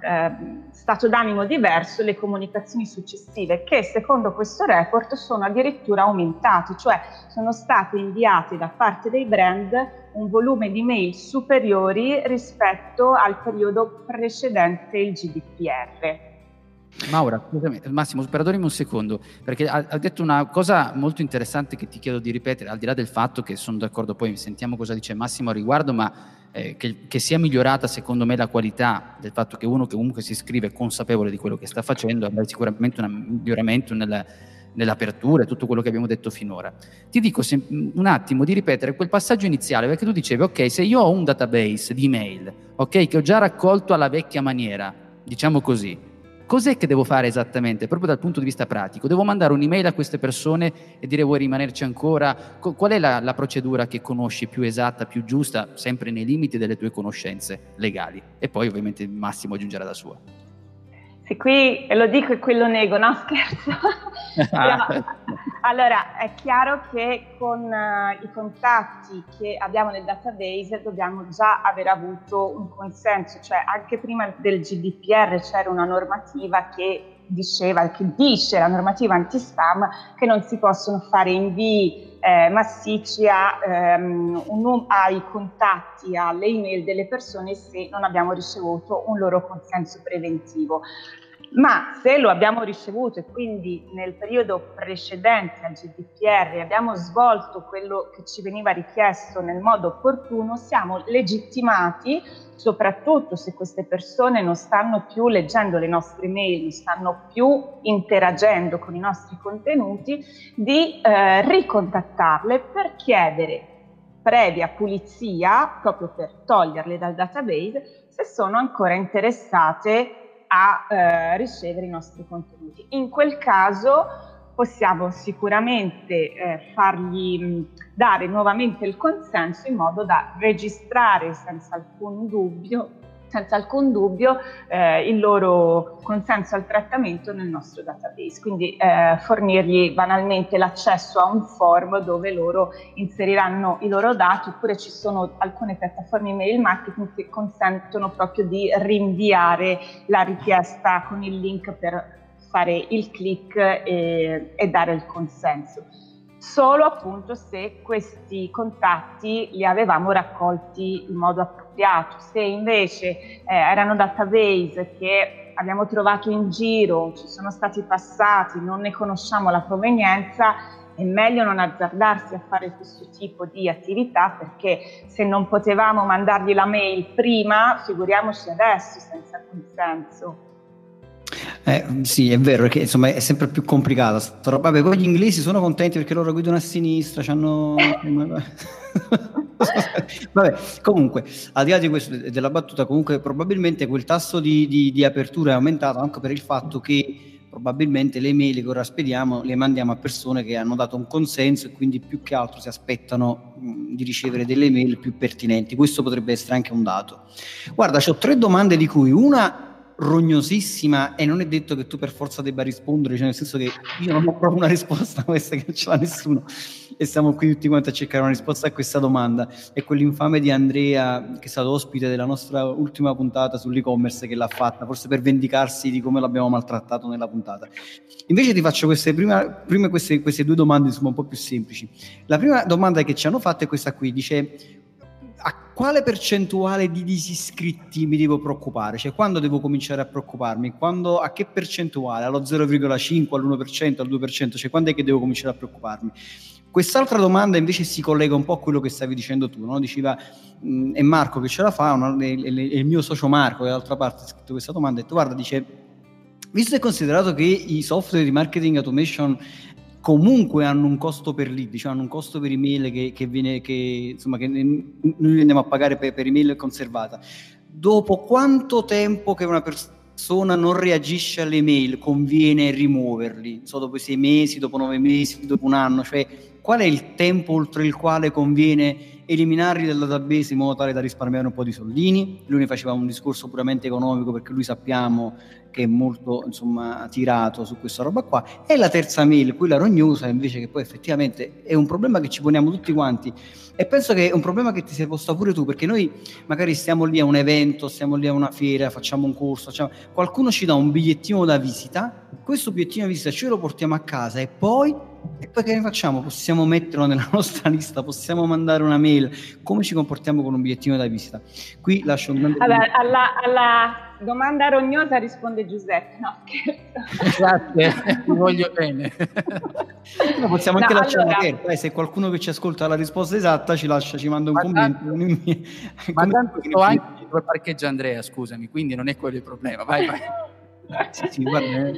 [SPEAKER 4] eh, stato d'animo diverso le comunicazioni successive che secondo questo report sono addirittura aumentate, cioè sono state inviate da parte dei brand un volume di mail superiori rispetto al periodo precedente il GDPR.
[SPEAKER 3] Maura, scusami, Massimo, perdonami un secondo, perché ha, ha, detto una cosa molto interessante che ti chiedo di ripetere, al di là del fatto che sono d'accordo, poi sentiamo cosa dice Massimo a riguardo, ma eh, che, che, sia migliorata secondo me la qualità del fatto che uno che comunque si iscrive consapevole di quello che sta facendo avrà sicuramente un miglioramento nel, nell'apertura e tutto quello che abbiamo detto finora. Ti dico se, un attimo di ripetere quel passaggio iniziale, perché tu dicevi, ok, se io ho un database di mail, ok, che ho già raccolto alla vecchia maniera, diciamo così, Cos'è che devo fare esattamente, proprio dal punto di vista pratico? Devo mandare un'email a queste persone e dire vuoi rimanerci ancora? Qual è la, la procedura che conosci più esatta, più giusta, sempre nei limiti delle tue conoscenze legali? E poi ovviamente Massimo aggiungerà la sua.
[SPEAKER 4] Sì, qui lo dico e qui lo nego, no scherzo. allora, è chiaro che con uh, i contatti che abbiamo nel database dobbiamo già aver avuto un consenso, cioè anche prima del GDPR c'era una normativa che diceva, che dice la normativa anti-spam, che non si possono fare invii eh, massicci a, ehm, un, ai contatti, alle email delle persone se non abbiamo ricevuto un loro consenso preventivo. Ma se lo abbiamo ricevuto e quindi nel periodo precedente al GDPR abbiamo svolto quello che ci veniva richiesto nel modo opportuno, siamo legittimati, soprattutto se queste persone non stanno più leggendo le nostre mail, non stanno più interagendo con i nostri contenuti, di eh, ricontattarle per chiedere previa pulizia, proprio per toglierle dal database, se sono ancora interessate a eh, ricevere i nostri contenuti. In quel caso possiamo sicuramente eh, fargli mh, dare nuovamente il consenso in modo da registrare senza alcun dubbio senza alcun dubbio eh, il loro consenso al trattamento nel nostro database, quindi eh, fornirgli banalmente l'accesso a un form dove loro inseriranno i loro dati oppure ci sono alcune piattaforme email marketing che consentono proprio di rinviare la richiesta con il link per fare il click e, e dare il consenso solo appunto se questi contatti li avevamo raccolti in modo appropriato. Se invece eh, erano database che abbiamo trovato in giro, ci sono stati passati, non ne conosciamo la provenienza, è meglio non azzardarsi a fare questo tipo di attività perché se non potevamo mandargli la mail prima, figuriamoci adesso senza consenso.
[SPEAKER 2] Eh, sì, è vero, perché insomma è sempre più complicata. Vabbè, poi gli inglesi sono contenti perché loro guidano a sinistra, hanno... Vabbè, comunque, al di là di questo, della battuta, comunque probabilmente quel tasso di, di, di apertura è aumentato anche per il fatto che probabilmente le mail che ora spediamo le mandiamo a persone che hanno dato un consenso e quindi più che altro si aspettano mh, di ricevere delle mail più pertinenti. Questo potrebbe essere anche un dato. Guarda, ho tre domande di cui una rognosissima e non è detto che tu per forza debba rispondere, cioè nel senso che io non ho proprio una risposta a questa che non ce l'ha nessuno e siamo qui tutti quanti a cercare una risposta a questa domanda. È quell'infame di Andrea che è stato ospite della nostra ultima puntata sull'e-commerce che l'ha fatta, forse per vendicarsi di come l'abbiamo maltrattato nella puntata. Invece ti faccio queste, prima, prima queste, queste due domande insomma un po' più semplici. La prima domanda che ci hanno fatto è questa qui, dice a quale percentuale di disiscritti mi devo preoccupare? Cioè, quando devo cominciare a preoccuparmi? Quando, a che percentuale? Allo 0,5, all'1%, al 2%? Cioè, quando è che devo cominciare a preoccuparmi? Quest'altra domanda invece si collega un po' a quello che stavi dicendo tu, no? Diceva, mh, è Marco che ce la fa, no? è, è, è, il mio socio Marco, che dall'altra parte ha scritto questa domanda, ha detto, guarda, dice, visto e considerato che i software di marketing automation comunque hanno un costo per lead, cioè hanno un costo per email che, che, viene, che, insomma, che noi andiamo a pagare per, per email conservata. Dopo quanto tempo che una persona non reagisce alle mail conviene rimuoverli? So, dopo sei mesi, dopo nove mesi, dopo un anno, cioè qual è il tempo oltre il quale conviene eliminarli dal database in modo tale da risparmiare un po' di soldini. Lui ne faceva un discorso puramente economico perché lui sappiamo che è molto insomma tirato su questa roba qua. E la terza mail, quella rognosa, invece che poi effettivamente è un problema che ci poniamo tutti quanti e penso che è un problema che ti sei posto pure tu perché noi magari stiamo lì a un evento, stiamo lì a una fiera, facciamo un corso, facciamo... qualcuno ci dà un bigliettino da visita, questo bigliettino da visita ce lo portiamo a casa e poi e poi che ne facciamo? Possiamo metterlo nella nostra lista, possiamo mandare una mail, come ci comportiamo con un bigliettino da visita? Qui lascio un grande...
[SPEAKER 4] Allora, alla, alla, domanda rognosa risponde Giuseppe, no
[SPEAKER 3] scherzo. Grazie, ti voglio bene.
[SPEAKER 2] No, possiamo anche no, lasciare allora... aperta, eh, se qualcuno che ci ascolta la risposta esatta ci lascia, ci manda un ma commento.
[SPEAKER 3] Tanto, ma tanto sto anche dove parcheggia Andrea, scusami, quindi non è quello il problema, vai vai.
[SPEAKER 4] sì, sì, guarda.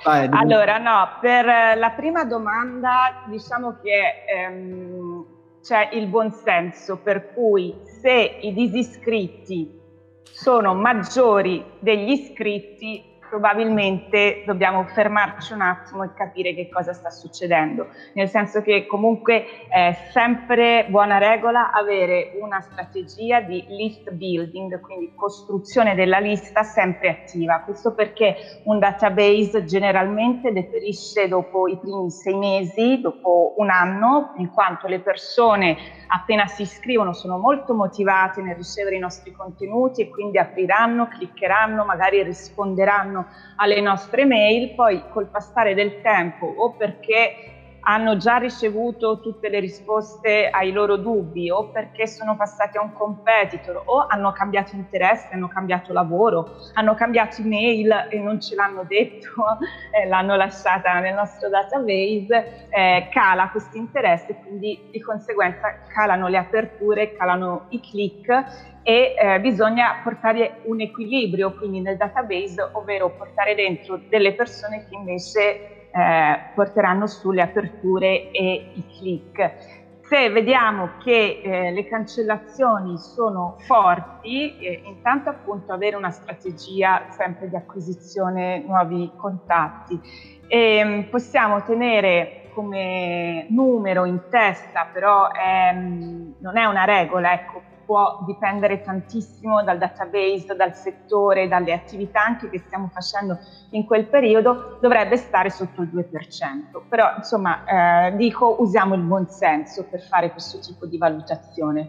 [SPEAKER 4] Eh. Vai, allora, no, per la prima domanda diciamo che ehm, c'è il buon senso, per cui se i disiscritti sono maggiori degli iscritti, probabilmente dobbiamo fermarci un attimo e capire che cosa sta succedendo, nel senso che comunque è sempre buona regola avere una strategia di list building, quindi costruzione della lista sempre attiva. Questo perché un database generalmente deperisce dopo i primi sei mesi, dopo un anno, in quanto le persone appena si iscrivono sono molto motivate nel ricevere i nostri contenuti e quindi apriranno, cliccheranno, magari risponderanno alle nostre mail, poi col passare del tempo o perché hanno già ricevuto tutte le risposte ai loro dubbi o perché sono passati a un competitor o hanno cambiato interesse, hanno cambiato lavoro, hanno cambiato email e non ce l'hanno detto, eh, l'hanno lasciata nel nostro database, eh, cala questo interesse e quindi di conseguenza calano le aperture, calano i click e eh, bisogna portare un equilibrio quindi nel database, ovvero portare dentro delle persone che invece eh, porteranno sulle aperture e i click. Se vediamo che eh, le cancellazioni sono forti, eh, intanto appunto avere una strategia sempre di acquisizione nuovi contatti. E, ehm, possiamo tenere come numero in testa, però ehm, non è una regola, ecco, può dipendere tantissimo dal database, dal settore, dalle attività anche che stiamo facendo in quel periodo, dovrebbe stare sotto il 2%. Però insomma eh, dico usiamo il buon senso per fare questo tipo di valutazione.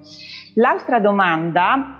[SPEAKER 4] L'altra domanda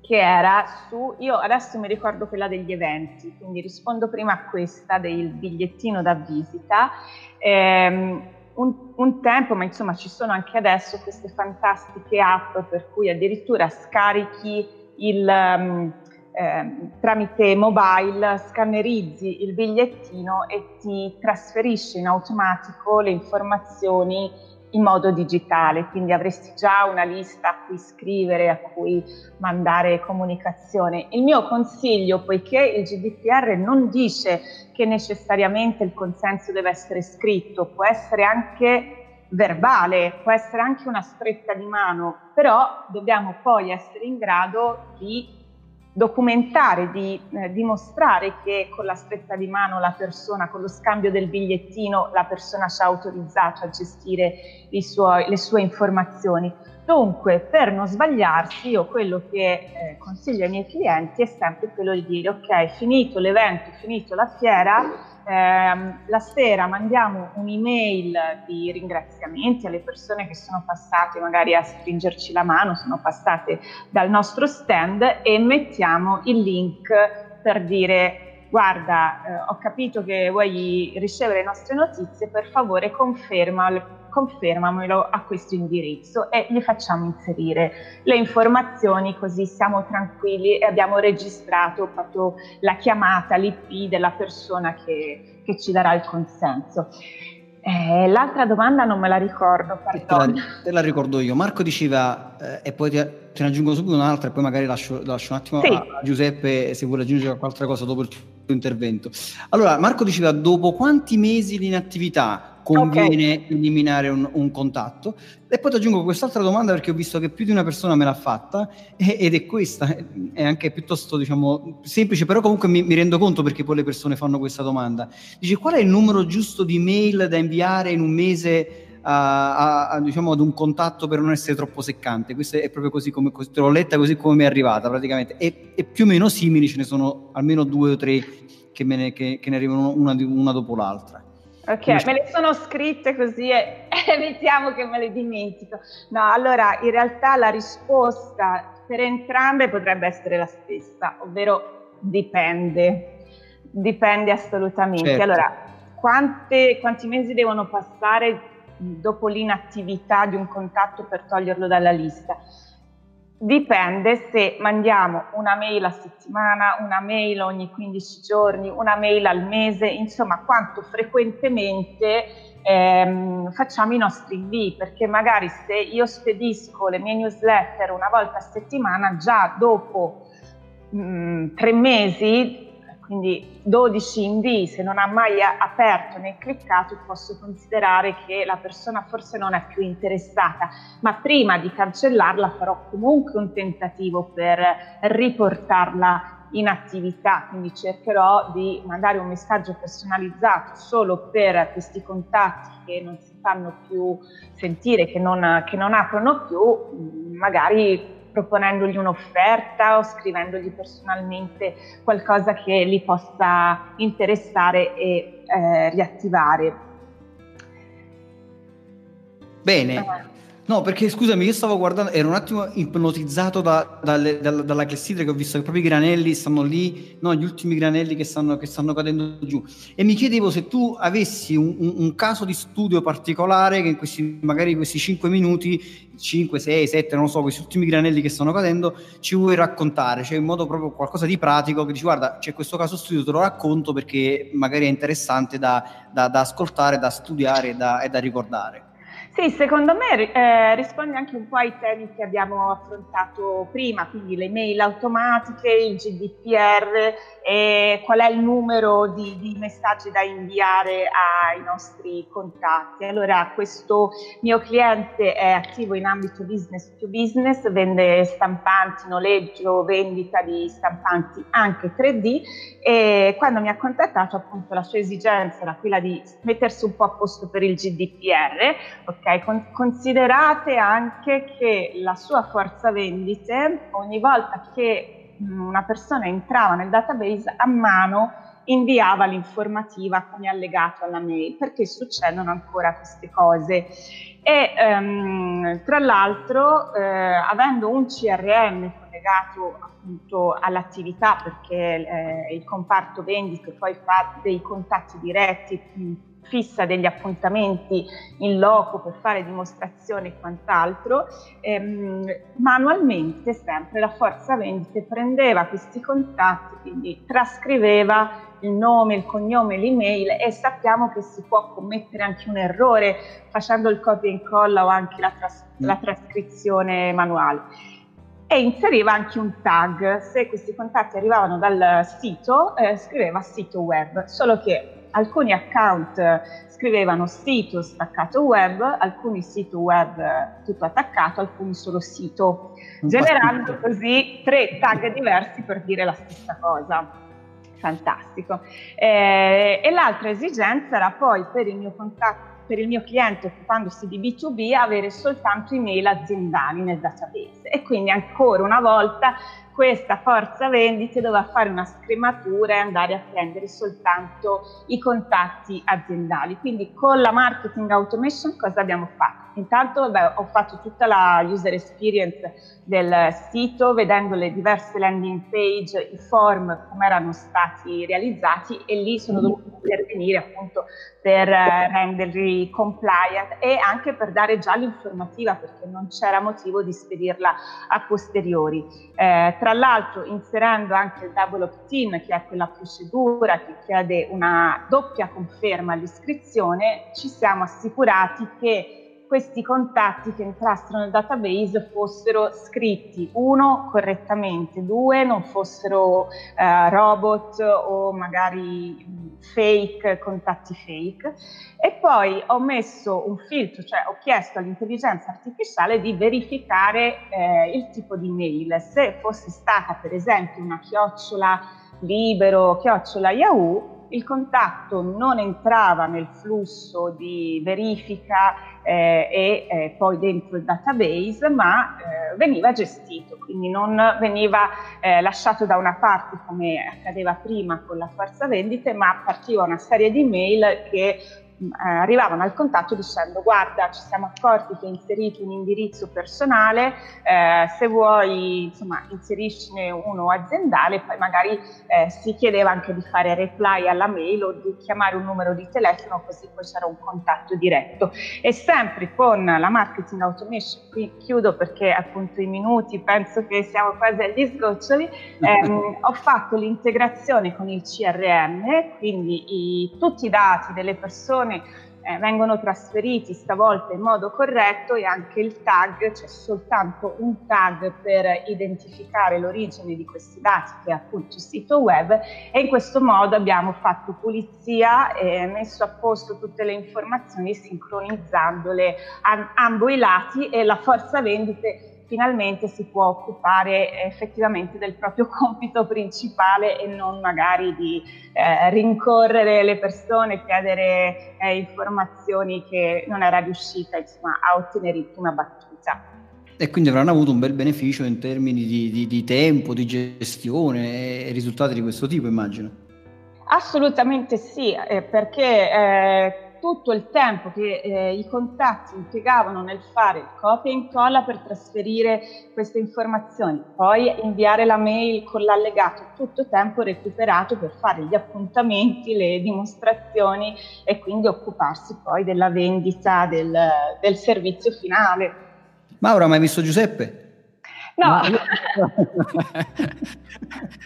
[SPEAKER 4] che era su, io adesso mi ricordo quella degli eventi, quindi rispondo prima a questa del bigliettino da visita. Eh, un, un, tempo, ma insomma ci sono anche adesso queste fantastiche app per cui addirittura scarichi il, um, eh, tramite mobile, scannerizzi il bigliettino e ti trasferisce in automatico le informazioni in modo digitale, quindi avresti già una lista a cui scrivere, a cui mandare comunicazione. Il mio consiglio, poiché il GDPR non dice che necessariamente il consenso deve essere scritto, può essere anche verbale, può essere anche una stretta di mano, però dobbiamo poi essere in grado di documentare, di eh, dimostrare che con la stretta di mano la persona, con lo scambio del bigliettino, la persona ci ha autorizzato a gestire suoi, le sue informazioni. Dunque, per non sbagliarsi, io quello che eh, consiglio ai miei clienti è sempre quello di dire, ok, finito l'evento, finito la fiera, eh, la sera mandiamo un'email di ringraziamenti alle persone che sono passate magari a stringerci la mano, sono passate dal nostro stand e mettiamo il link per dire guarda, eh, ho capito che vuoi ricevere le nostre notizie, per favore conferma confermamelo a questo indirizzo e gli facciamo inserire le informazioni così siamo tranquilli e abbiamo registrato proprio la chiamata, l'IP della persona che, che ci darà il consenso. Eh, l'altra domanda non me la ricordo,
[SPEAKER 2] te la, te la, ricordo io. Marco diceva, eh, e poi te, te, ne aggiungo subito un'altra e poi magari lascio, lascio un attimo sì. a, a Giuseppe se vuole aggiungere qualche altra cosa dopo il tuo intervento. Allora, Marco diceva, dopo quanti mesi di inattività conviene okay. eliminare un, un, contatto. E poi ti aggiungo quest'altra domanda perché ho visto che più di una persona me l'ha fatta ed è questa, è anche piuttosto diciamo semplice, però comunque mi, mi, rendo conto perché poi le persone fanno questa domanda. Dice qual è il numero giusto di mail da inviare in un mese a, a, diciamo, ad un contatto per non essere troppo seccante? Questa è proprio così come te l'ho letta così come mi è arrivata praticamente e, e, più o meno simili ce ne sono almeno due o tre che, ne, che, che ne arrivano una, una dopo l'altra.
[SPEAKER 4] Ok, me le sono scritte così e evitiamo che me le dimentico. No, allora in realtà la risposta per entrambe potrebbe essere la stessa, ovvero dipende, dipende assolutamente. Certo. Allora, quante, quanti mesi devono passare dopo l'inattività di un contatto per toglierlo dalla lista? Dipende se mandiamo una mail a settimana, una mail ogni 15 giorni, una mail al mese, insomma quanto frequentemente ehm, facciamo i nostri invii, perché magari se io spedisco le mie newsletter una volta a settimana, già dopo mh, mm, tre mesi quindi 12 invii, se non ha mai aperto né cliccato, posso considerare che la persona forse non è più interessata, ma prima di cancellarla farò comunque un tentativo per riportarla in attività, quindi cercherò di mandare un messaggio personalizzato solo per questi contatti che non si fanno più sentire, che non, che non aprono più, magari proponendogli un'offerta o scrivendogli personalmente qualcosa che li possa interessare e eh, riattivare.
[SPEAKER 2] Bene, eh. No, perché scusami, io stavo guardando, ero un attimo ipnotizzato da, dalle, dalla, dalla clessidra che ho visto che proprio i granelli stanno lì, no, gli ultimi granelli che stanno, che stanno cadendo giù. E mi chiedevo se tu avessi un, un, un, caso di studio particolare che in questi, magari questi 5 minuti, 5, 6, 7, non lo so, questi ultimi granelli che stanno cadendo, ci vuoi raccontare, cioè in modo proprio qualcosa di pratico che dici guarda, c'è questo caso studio, te lo racconto perché magari è interessante da, da, da ascoltare, da studiare da, e da ricordare.
[SPEAKER 4] Sì, secondo me eh, risponde anche un po' ai temi che abbiamo affrontato prima, quindi le mail automatiche, il GDPR e qual è il numero di, di, messaggi da inviare ai nostri contatti. Allora, questo mio cliente è attivo in ambito business to business, vende stampanti, noleggio, vendita di stampanti anche 3D e quando mi ha contattato appunto la sua esigenza era quella di mettersi un po' a posto per il GDPR, ok? Con- considerate anche che la sua forza vendite ogni volta che una persona entrava nel database a mano inviava l'informativa come allegato alla mail perché succedono ancora queste cose. E um, tra l'altro eh, avendo un CRM legato appunto all'attività perché eh, il comparto vendite poi fa dei contatti diretti fissa degli appuntamenti in loco per fare dimostrazioni e quant'altro, ehm, manualmente sempre la forza vendite prendeva questi contatti, quindi trascriveva il nome, il cognome, l'email e sappiamo che si può commettere anche un errore facendo il copia e incolla o anche la, tras- la trascrizione manuale e inseriva anche un tag. Se questi contatti arrivavano dal sito, eh, scriveva sito web, solo che alcuni account scrivevano sito staccato web, alcuni sito web tutto attaccato, alcuni solo sito, generando così tre tag diversi per dire la stessa cosa. Fantastico. Eh, e l'altra esigenza era poi per il mio contatto per il mio cliente occupandosi di B2B avere soltanto email aziendali nel database e quindi ancora una volta questa forza vendite doveva fare una scrematura e andare a prendere soltanto i contatti aziendali. Quindi con la marketing automation cosa abbiamo fatto? Intanto beh, ho fatto tutta la user experience del sito, vedendo le diverse landing page, i form, come erano stati realizzati e lì sono dovuto intervenire appunto per eh, renderli compliant e anche per dare già l'informativa perché non c'era motivo di spedirla a posteriori. Eh, tra l'altro inserendo anche il double opt-in che è quella procedura che chiede una doppia conferma all'iscrizione, ci siamo assicurati che questi contatti che entrassero nel database fossero scritti, uno, correttamente, due, non fossero eh, robot o magari fake, contatti fake. E poi ho messo un filtro, cioè ho chiesto all'intelligenza artificiale di verificare eh, il tipo di mail. Se fosse stata per esempio una chiocciola libero, chiocciola Yahoo, il contatto non entrava nel flusso di verifica eh, e eh, poi dentro il database, ma eh, veniva gestito, quindi non veniva eh, lasciato da una parte come accadeva prima con la forza vendite, ma partiva una serie di mail che arrivavano al contatto dicendo guarda ci siamo accorti che hai inserito un indirizzo personale, eh, se vuoi insomma inseriscine uno aziendale, poi magari eh, si chiedeva anche di fare reply alla mail o di chiamare un numero di telefono così poi c'era un contatto diretto. E sempre con la marketing automation, qui chiudo perché appunto i minuti penso che siamo quasi agli sgoccioli, ehm, ho fatto l'integrazione con il CRM, quindi i, tutti i dati delle persone persone eh, vengono trasferiti stavolta in modo corretto e anche il tag, c'è soltanto un tag per identificare l'origine di questi dati che è appunto il sito web e in questo modo abbiamo fatto pulizia e messo a posto tutte le informazioni sincronizzandole a ambo i lati e la forza vendite finalmente si può occupare effettivamente del proprio compito principale e non magari di eh, rincorrere le persone, chiedere eh, informazioni che non era riuscita insomma, a ottenere in prima battuta.
[SPEAKER 2] E quindi avranno avuto un bel beneficio in termini di, di, di tempo, di gestione e risultati di questo tipo, immagino.
[SPEAKER 4] Assolutamente sì, eh, perché eh, tutto il tempo che eh, i contatti impiegavano nel fare il copia e incolla per trasferire queste informazioni, poi inviare la mail con l'allegato, tutto tempo recuperato per fare gli appuntamenti, le dimostrazioni e quindi occuparsi poi della vendita del, del servizio finale.
[SPEAKER 2] Maura, ma hai visto Giuseppe?
[SPEAKER 4] No.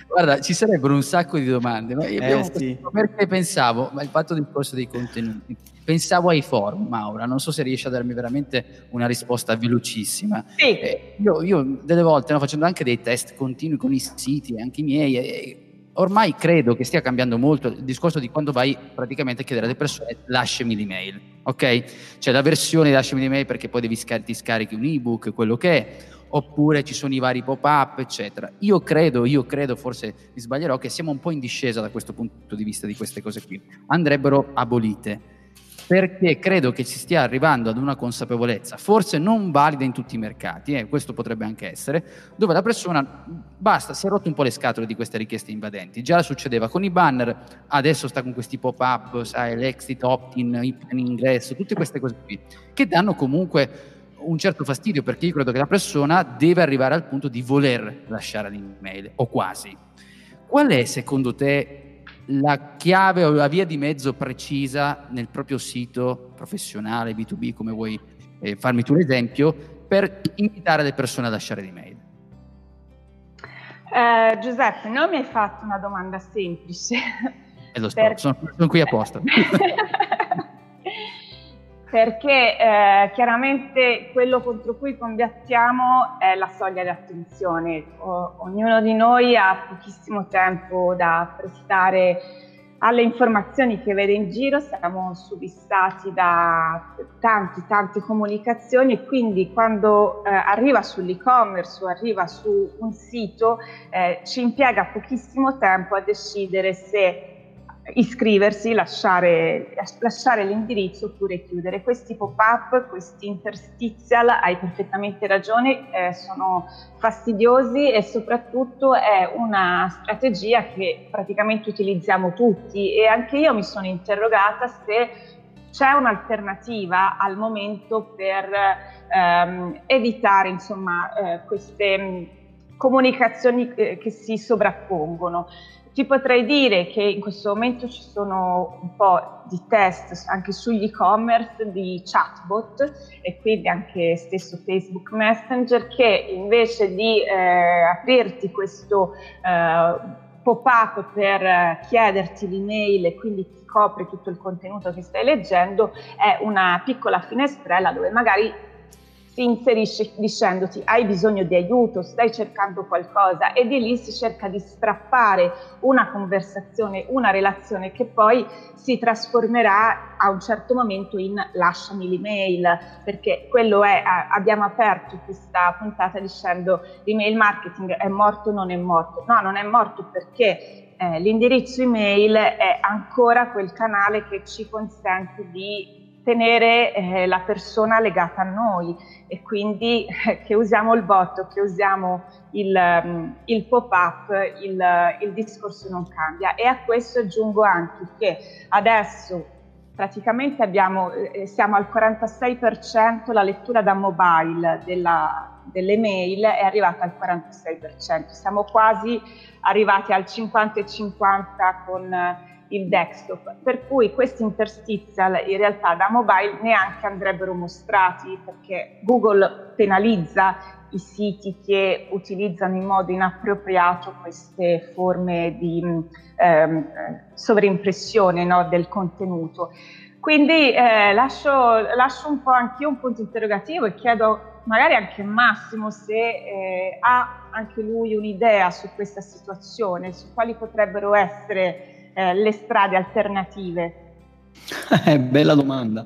[SPEAKER 3] Guarda, ci sarebbero un sacco di domande, ma eh, sì. perché pensavo, ma il fatto del corso dei contenuti, pensavo ai forum, Maura, non so se riesci a darmi veramente una risposta velocissima.
[SPEAKER 4] Sì.
[SPEAKER 3] Eh, io, io, delle volte, no, facendo anche dei test continui con i siti, anche i miei, eh, ormai credo che stia cambiando molto il discorso di quando vai praticamente a chiedere alle persone lasciami l'email, ok? Cioè la versione lasciami l'email perché poi devi scar- ti scarichi un ebook, quello che è oppure ci sono i vari pop-up, eccetera. Io credo, io credo, forse mi sbaglierò, che siamo un po' in discesa da questo punto di vista di queste cose qui. Andrebbero abolite perché credo che si stia arrivando ad una consapevolezza, forse non valida in tutti i mercati, eh, questo potrebbe anche essere, dove la persona basta, si è rotto un po' le scatole di queste richieste invadenti. Già succedeva con i banner, adesso sta con questi pop-up, sai, l'exit, opt-in, in ingresso, tutte queste cose qui, che danno comunque un certo fastidio perché io credo che la persona deve arrivare al punto di voler lasciare l'email o quasi. Qual è secondo te la chiave o la via di mezzo precisa nel proprio sito professionale, B2B, come vuoi eh, farmi tu l'esempio, per invitare le persone a lasciare l'email?
[SPEAKER 4] Eh, Giuseppe, non mi hai fatto una domanda semplice.
[SPEAKER 3] E lo so, per... sono, sono qui apposta.
[SPEAKER 4] perché eh, chiaramente quello contro cui combattiamo è la soglia di attenzione. O, ognuno di noi ha pochissimo tempo da prestare alle informazioni che vede in giro, siamo subissati da tante, tante comunicazioni e quindi quando eh, arriva sull'e-commerce o arriva su un sito eh, ci impiega pochissimo tempo a decidere se iscriversi, lasciare, lasciare, l'indirizzo oppure chiudere. Questi pop-up, questi interstitial, hai perfettamente ragione, eh, sono fastidiosi e soprattutto è una strategia che praticamente utilizziamo tutti e anche io mi sono interrogata se c'è un'alternativa al momento per ehm, evitare insomma, eh, queste mm, comunicazioni eh, che si sovrappongono. Ti potrei dire che in questo momento ci sono un po' di test anche sugli e-commerce di chatbot e quindi anche stesso Facebook Messenger che invece di eh, aprirti questo eh, pop-up per chiederti l'email e quindi ti copre tutto il contenuto che stai leggendo, è una piccola finestrella dove magari si inserisce dicendoti hai bisogno di aiuto, stai cercando qualcosa e di lì si cerca di strappare una conversazione, una relazione che poi si trasformerà a un certo momento in lasciami l'email, perché quello è, abbiamo aperto questa puntata dicendo l'email marketing è morto o non è morto. No, non è morto perché eh, l'indirizzo email è ancora quel canale che ci consente di tenere eh, la persona legata a noi e quindi eh, che usiamo il bot, che usiamo il, um, il pop-up, il, il, discorso non cambia. E a questo aggiungo anche che adesso praticamente abbiamo, eh, siamo al 46%, la lettura da mobile della, delle mail è arrivata al 46%, siamo quasi arrivati al 50 e 50 con il desktop, per cui questi interstitial in realtà da mobile neanche andrebbero mostrati perché Google penalizza i siti che utilizzano in modo inappropriato queste forme di ehm, sovrimpressione no, del contenuto. Quindi eh, lascio, lascio, un po' anch'io un punto interrogativo e chiedo magari anche Massimo se eh, ha anche lui un'idea su questa situazione, su quali potrebbero essere eh, le strade alternative?
[SPEAKER 2] Eh, bella domanda.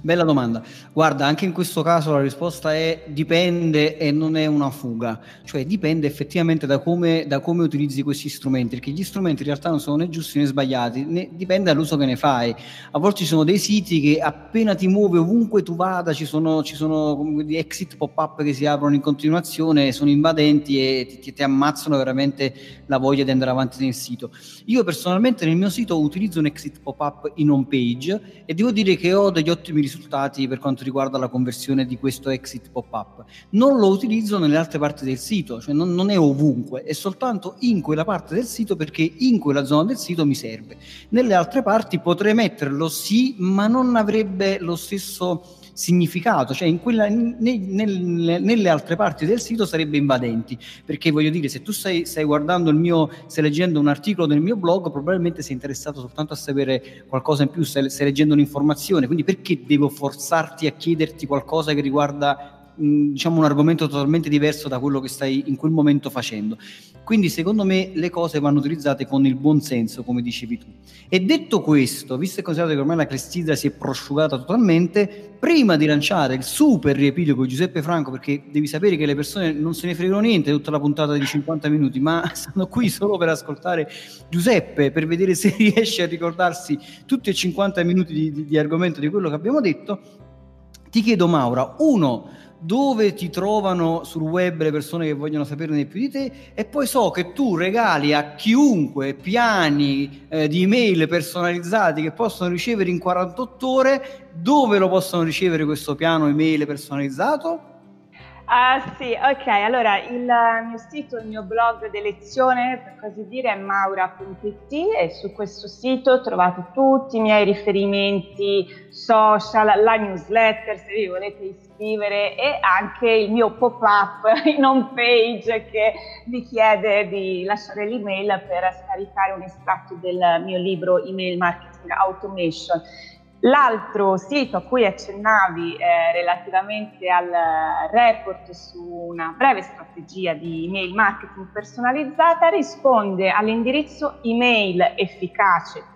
[SPEAKER 2] Bella domanda. Guarda, anche in questo caso la risposta è dipende e non è una fuga, cioè dipende effettivamente da come, da come utilizzi questi strumenti, perché gli strumenti in realtà non sono né giusti né sbagliati, né, dipende dall'uso che ne fai. A volte ci sono dei siti che appena ti muovi ovunque tu vada, ci sono, ci sono exit pop-up che si aprono in continuazione, sono invadenti e ti, ti, ti ammazzano veramente la voglia di andare avanti nel sito. Io personalmente nel mio sito utilizzo un exit pop-up in home page e devo dire che ho degli ottimi risultati per quanto riguarda la conversione di questo exit pop-up. Non lo utilizzo nelle altre parti del sito, cioè non, non, è ovunque, è soltanto in quella parte del sito perché in quella zona del sito mi serve. Nelle altre parti potrei metterlo sì, ma non avrebbe lo stesso significato, cioè quella, ne, nel, nelle altre parti del sito sarebbe invadenti, perché voglio dire, se tu stai, stai, guardando il mio, stai leggendo un articolo del mio blog, probabilmente sei interessato soltanto a sapere qualcosa in più, stai, stai leggendo un'informazione, quindi perché devo forzarti a chiederti qualcosa che riguarda diciamo un argomento totalmente diverso da quello che stai in quel momento facendo. Quindi secondo me le cose vanno utilizzate con il buon senso, come dicevi tu. E detto questo, visto e considerato che ormai la clessidra si è prosciugata totalmente, prima di lanciare il super riepilogo di Giuseppe Franco, perché devi sapere che le persone non se ne fregano niente tutta la puntata di 50 minuti, ma stanno qui solo per ascoltare Giuseppe, per vedere se riesce a ricordarsi tutti e 50 minuti di, di, di argomento di quello che abbiamo detto, ti chiedo Maura, uno, dove ti trovano sul web le persone che vogliono saperne più di te e poi so che tu regali a chiunque piani eh, di email personalizzati che possono ricevere in 48 ore, dove lo possono ricevere questo piano email personalizzato?
[SPEAKER 4] Uh, sì, ok, allora il mio sito, il mio blog di lezione, per così dire, è maura.it e su questo sito trovate tutti i miei riferimenti social, la newsletter se vi volete iscrivere e anche il mio pop-up in home page che vi chiede di lasciare l'email per scaricare un estratto del mio libro Email Marketing Automation. L'altro sito a cui accennavi eh, relativamente al report su una breve strategia di email marketing personalizzata risponde all'indirizzo email efficace.it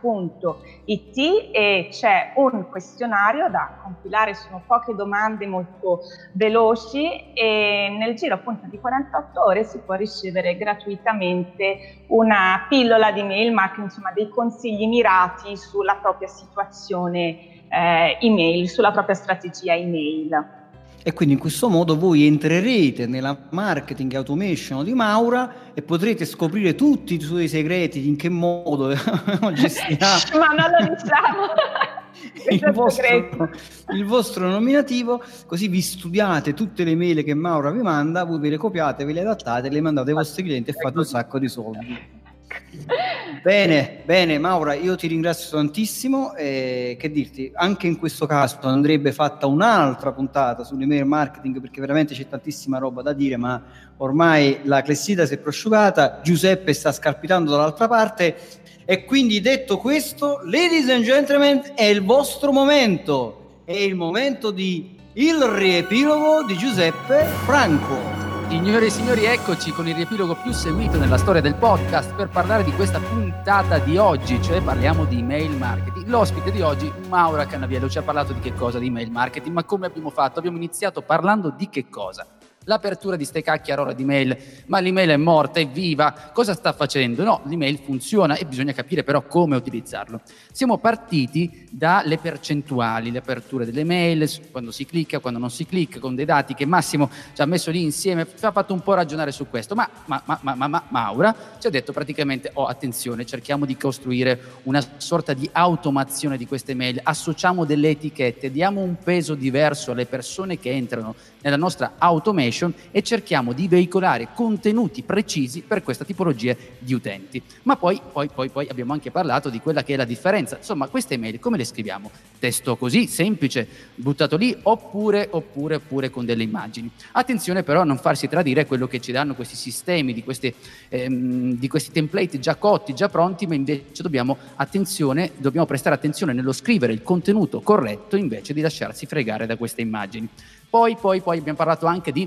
[SPEAKER 4] e c'è un questionario da compilare, sono poche domande molto veloci e nel giro appunto di 48 ore si può ricevere gratuitamente una pillola di email marketing, insomma dei consigli mirati sulla propria situazione eh, email, sulla propria strategia email.
[SPEAKER 2] E quindi in questo modo voi entrerete nella marketing automation di Maura e potrete scoprire tutti i suoi segreti, di in che modo gestirà.
[SPEAKER 4] Ma non lo diciamo!
[SPEAKER 2] il vostro, il vostro, nominativo, così vi studiate tutte le mail che Maura vi manda, voi ve le copiate, ve le adattate, le mandate ai vostri clienti e fate un sacco di soldi. Bene, bene Maura, io ti ringrazio tantissimo e che dirti, anche in questo caso andrebbe fatta un'altra puntata sull'email marketing perché veramente c'è tantissima roba da dire, ma ormai la clessita si è prosciugata, Giuseppe sta scalpitando dall'altra parte. E quindi detto questo, ladies and gentlemen, è il vostro momento, è il momento di il riepilogo di Giuseppe Franco.
[SPEAKER 3] Signore e signori, eccoci con il riepilogo più seguito nella storia del podcast per parlare di questa puntata di oggi, cioè parliamo di email marketing. L'ospite di oggi, Maura Cannaviello, ci ha parlato di che cosa di email marketing, ma come abbiamo fatto? Abbiamo iniziato parlando di che cosa? L'apertura di ste cacchiarora di mail, ma l'email è morta, è viva, cosa sta facendo? No, l'email funziona e bisogna capire però come utilizzarlo. Siamo partiti dalle percentuali, le aperture delle mail, quando si clicca, quando non si clicca, con dei dati che Massimo ci ha messo lì insieme, ci ha fatto un po' ragionare su questo, ma, ma, ma, ma Maura ci ha detto praticamente, oh attenzione, cerchiamo di costruire una sorta di automazione di queste mail, associamo delle etichette, diamo un peso diverso alle persone che entrano nella nostra automation e cerchiamo di veicolare contenuti precisi per questa tipologia di utenti. Ma poi, poi, poi, poi abbiamo anche parlato di quella che è la differenza. Insomma, queste email come le scriviamo? Testo così, semplice, buttato lì, oppure, oppure, oppure con delle immagini. Attenzione però a non farsi tradire quello che ci danno questi sistemi, di, questi, ehm, di questi template già cotti, già pronti, ma invece dobbiamo, dobbiamo prestare attenzione nello scrivere il contenuto corretto invece di lasciarsi fregare da queste immagini. Poi, poi, poi abbiamo parlato anche di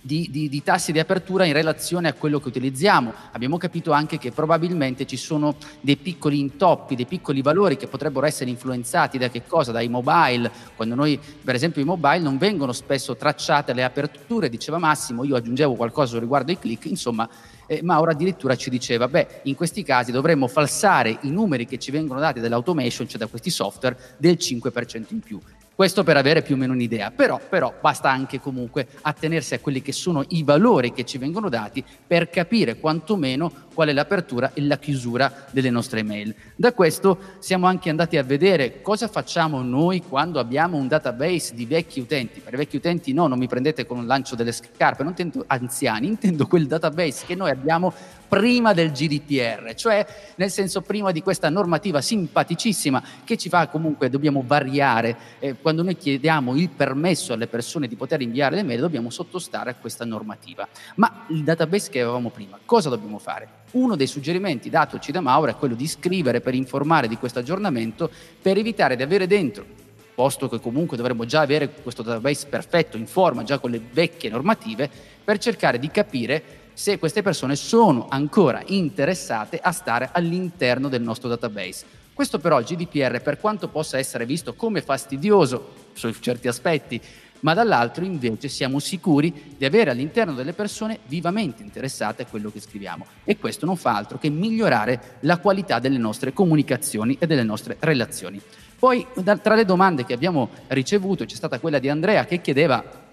[SPEAKER 3] di, di, di, tassi di apertura in relazione a quello che utilizziamo. Abbiamo capito anche che probabilmente ci sono dei piccoli intoppi, dei piccoli valori che potrebbero essere influenzati da che cosa? Dai mobile. Quando noi, per esempio, i mobile non vengono spesso tracciate le aperture, diceva Massimo, io aggiungevo qualcosa riguardo ai click, insomma, eh, Mauro addirittura ci diceva, beh, in questi casi dovremmo falsare i numeri che ci vengono dati dall'automation, cioè da questi software, del 5% in più. Questo per avere più o meno un'idea, però, però, basta anche comunque attenersi a quelli che sono i valori che ci vengono dati per capire quantomeno qual è l'apertura e la chiusura delle nostre email. Da questo siamo anche andati a vedere cosa facciamo noi quando abbiamo un database di vecchi utenti. Per vecchi utenti no, non mi prendete con un lancio delle scarpe, non intendo anziani, intendo quel database che noi abbiamo prima del GDPR, cioè nel senso prima di questa normativa simpaticissima che ci fa comunque, dobbiamo variare, eh, quando noi chiediamo il permesso alle persone di poter inviare le mail dobbiamo sottostare a questa normativa. Ma il database che avevamo prima, cosa dobbiamo fare? Uno dei suggerimenti datoci da Maura è quello di scrivere per informare di questo aggiornamento per evitare di avere dentro posto che comunque dovremmo già avere questo database perfetto in forma, già con le vecchie normative, per cercare di capire se queste persone sono ancora interessate a stare all'interno del nostro database. Questo però il GDPR, per quanto possa essere visto come fastidioso su certi aspetti, ma dall'altro invece siamo sicuri di avere all'interno delle persone vivamente interessate a quello che scriviamo e questo non fa altro che migliorare la qualità delle nostre comunicazioni e delle nostre relazioni. Poi tra le domande che abbiamo ricevuto c'è stata quella di Andrea che chiedeva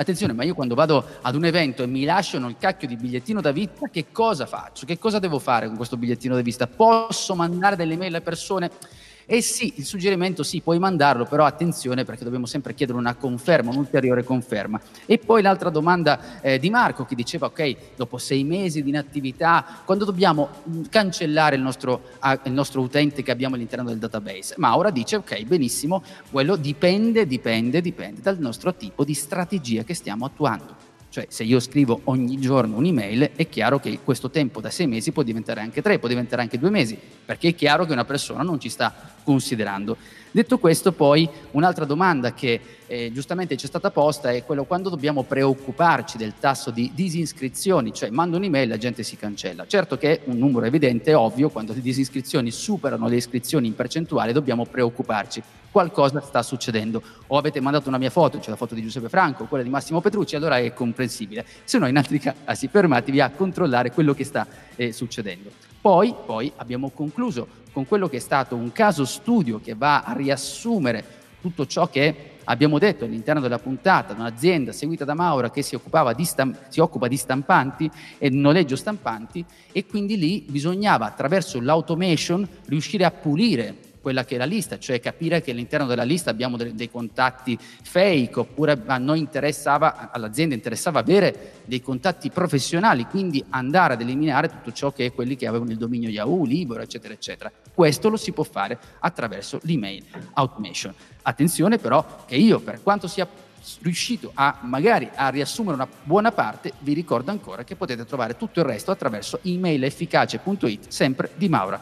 [SPEAKER 3] Attenzione, ma io quando vado ad un evento e mi lasciano il cacchio di bigliettino da vista, che cosa faccio? Che cosa devo fare con questo bigliettino da vista? Posso mandare delle mail alle persone? E sì, il suggerimento sì, puoi mandarlo, però attenzione perché dobbiamo sempre chiedere una conferma, un'ulteriore conferma. E poi l'altra domanda eh, di Marco che diceva, ok, dopo sei mesi di inattività, quando dobbiamo mm, cancellare il nostro, ah, il nostro utente che abbiamo all'interno del database? Maura dice, ok, benissimo, quello dipende, dipende, dipende dal nostro tipo di strategia che stiamo attuando. Cioè, se io scrivo ogni giorno un'email, è chiaro che questo tempo da sei mesi può diventare anche tre, può diventare anche due mesi, perché è chiaro che una persona non ci sta considerando. Detto questo, poi un'altra domanda che eh, giustamente ci è stata posta è quello quando dobbiamo preoccuparci del tasso di disinscrizioni, cioè mando un'email e la gente si cancella. Certo che è un numero evidente, ovvio, quando le disiscrizioni superano le iscrizioni in percentuale dobbiamo preoccuparci qualcosa sta succedendo. O avete mandato una mia foto, c'è la foto di Giuseppe Franco, quella di Massimo Petrucci, allora è comprensibile. Se no, in altri casi, fermatevi a controllare quello che sta eh, succedendo. Poi, poi abbiamo concluso con quello che è stato un caso studio che va a riassumere tutto ciò che abbiamo detto all'interno della puntata, un'azienda seguita da Maura che si, di stamp- si, occupa di stampanti e noleggio stampanti e quindi lì bisognava attraverso l'automation riuscire a pulire quella che è la lista, cioè capire che all'interno della lista abbiamo dei, dei contatti fake, oppure a noi interessava, all'azienda interessava avere dei contatti professionali, quindi andare ad eliminare tutto ciò che è quelli che avevano il dominio Yahoo, Libero, eccetera, eccetera. Questo lo si può fare attraverso l'email automation. Attenzione però che io, per quanto sia riuscito a magari a riassumere una buona parte, vi ricordo ancora che potete trovare tutto il resto attraverso emailefficace.it, sempre di Maura.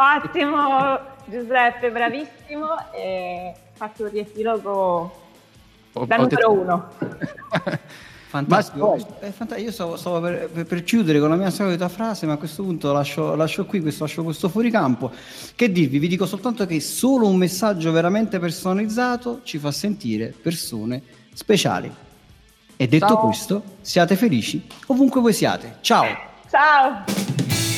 [SPEAKER 4] Ottimo Giuseppe, bravissimo. E fatto un riepilogo da numero detto... uno.
[SPEAKER 2] Fantastico. Eh, fant- io stavo, stavo per, per, per, chiudere con la mia solita frase, ma a questo punto lascio, lascio qui, questo, lascio questo fuoricampo. Che dirvi? Vi dico soltanto che solo un messaggio veramente personalizzato ci fa sentire persone speciali. E detto Ciao. questo, siate felici ovunque voi siate. Ciao!
[SPEAKER 4] Ciao!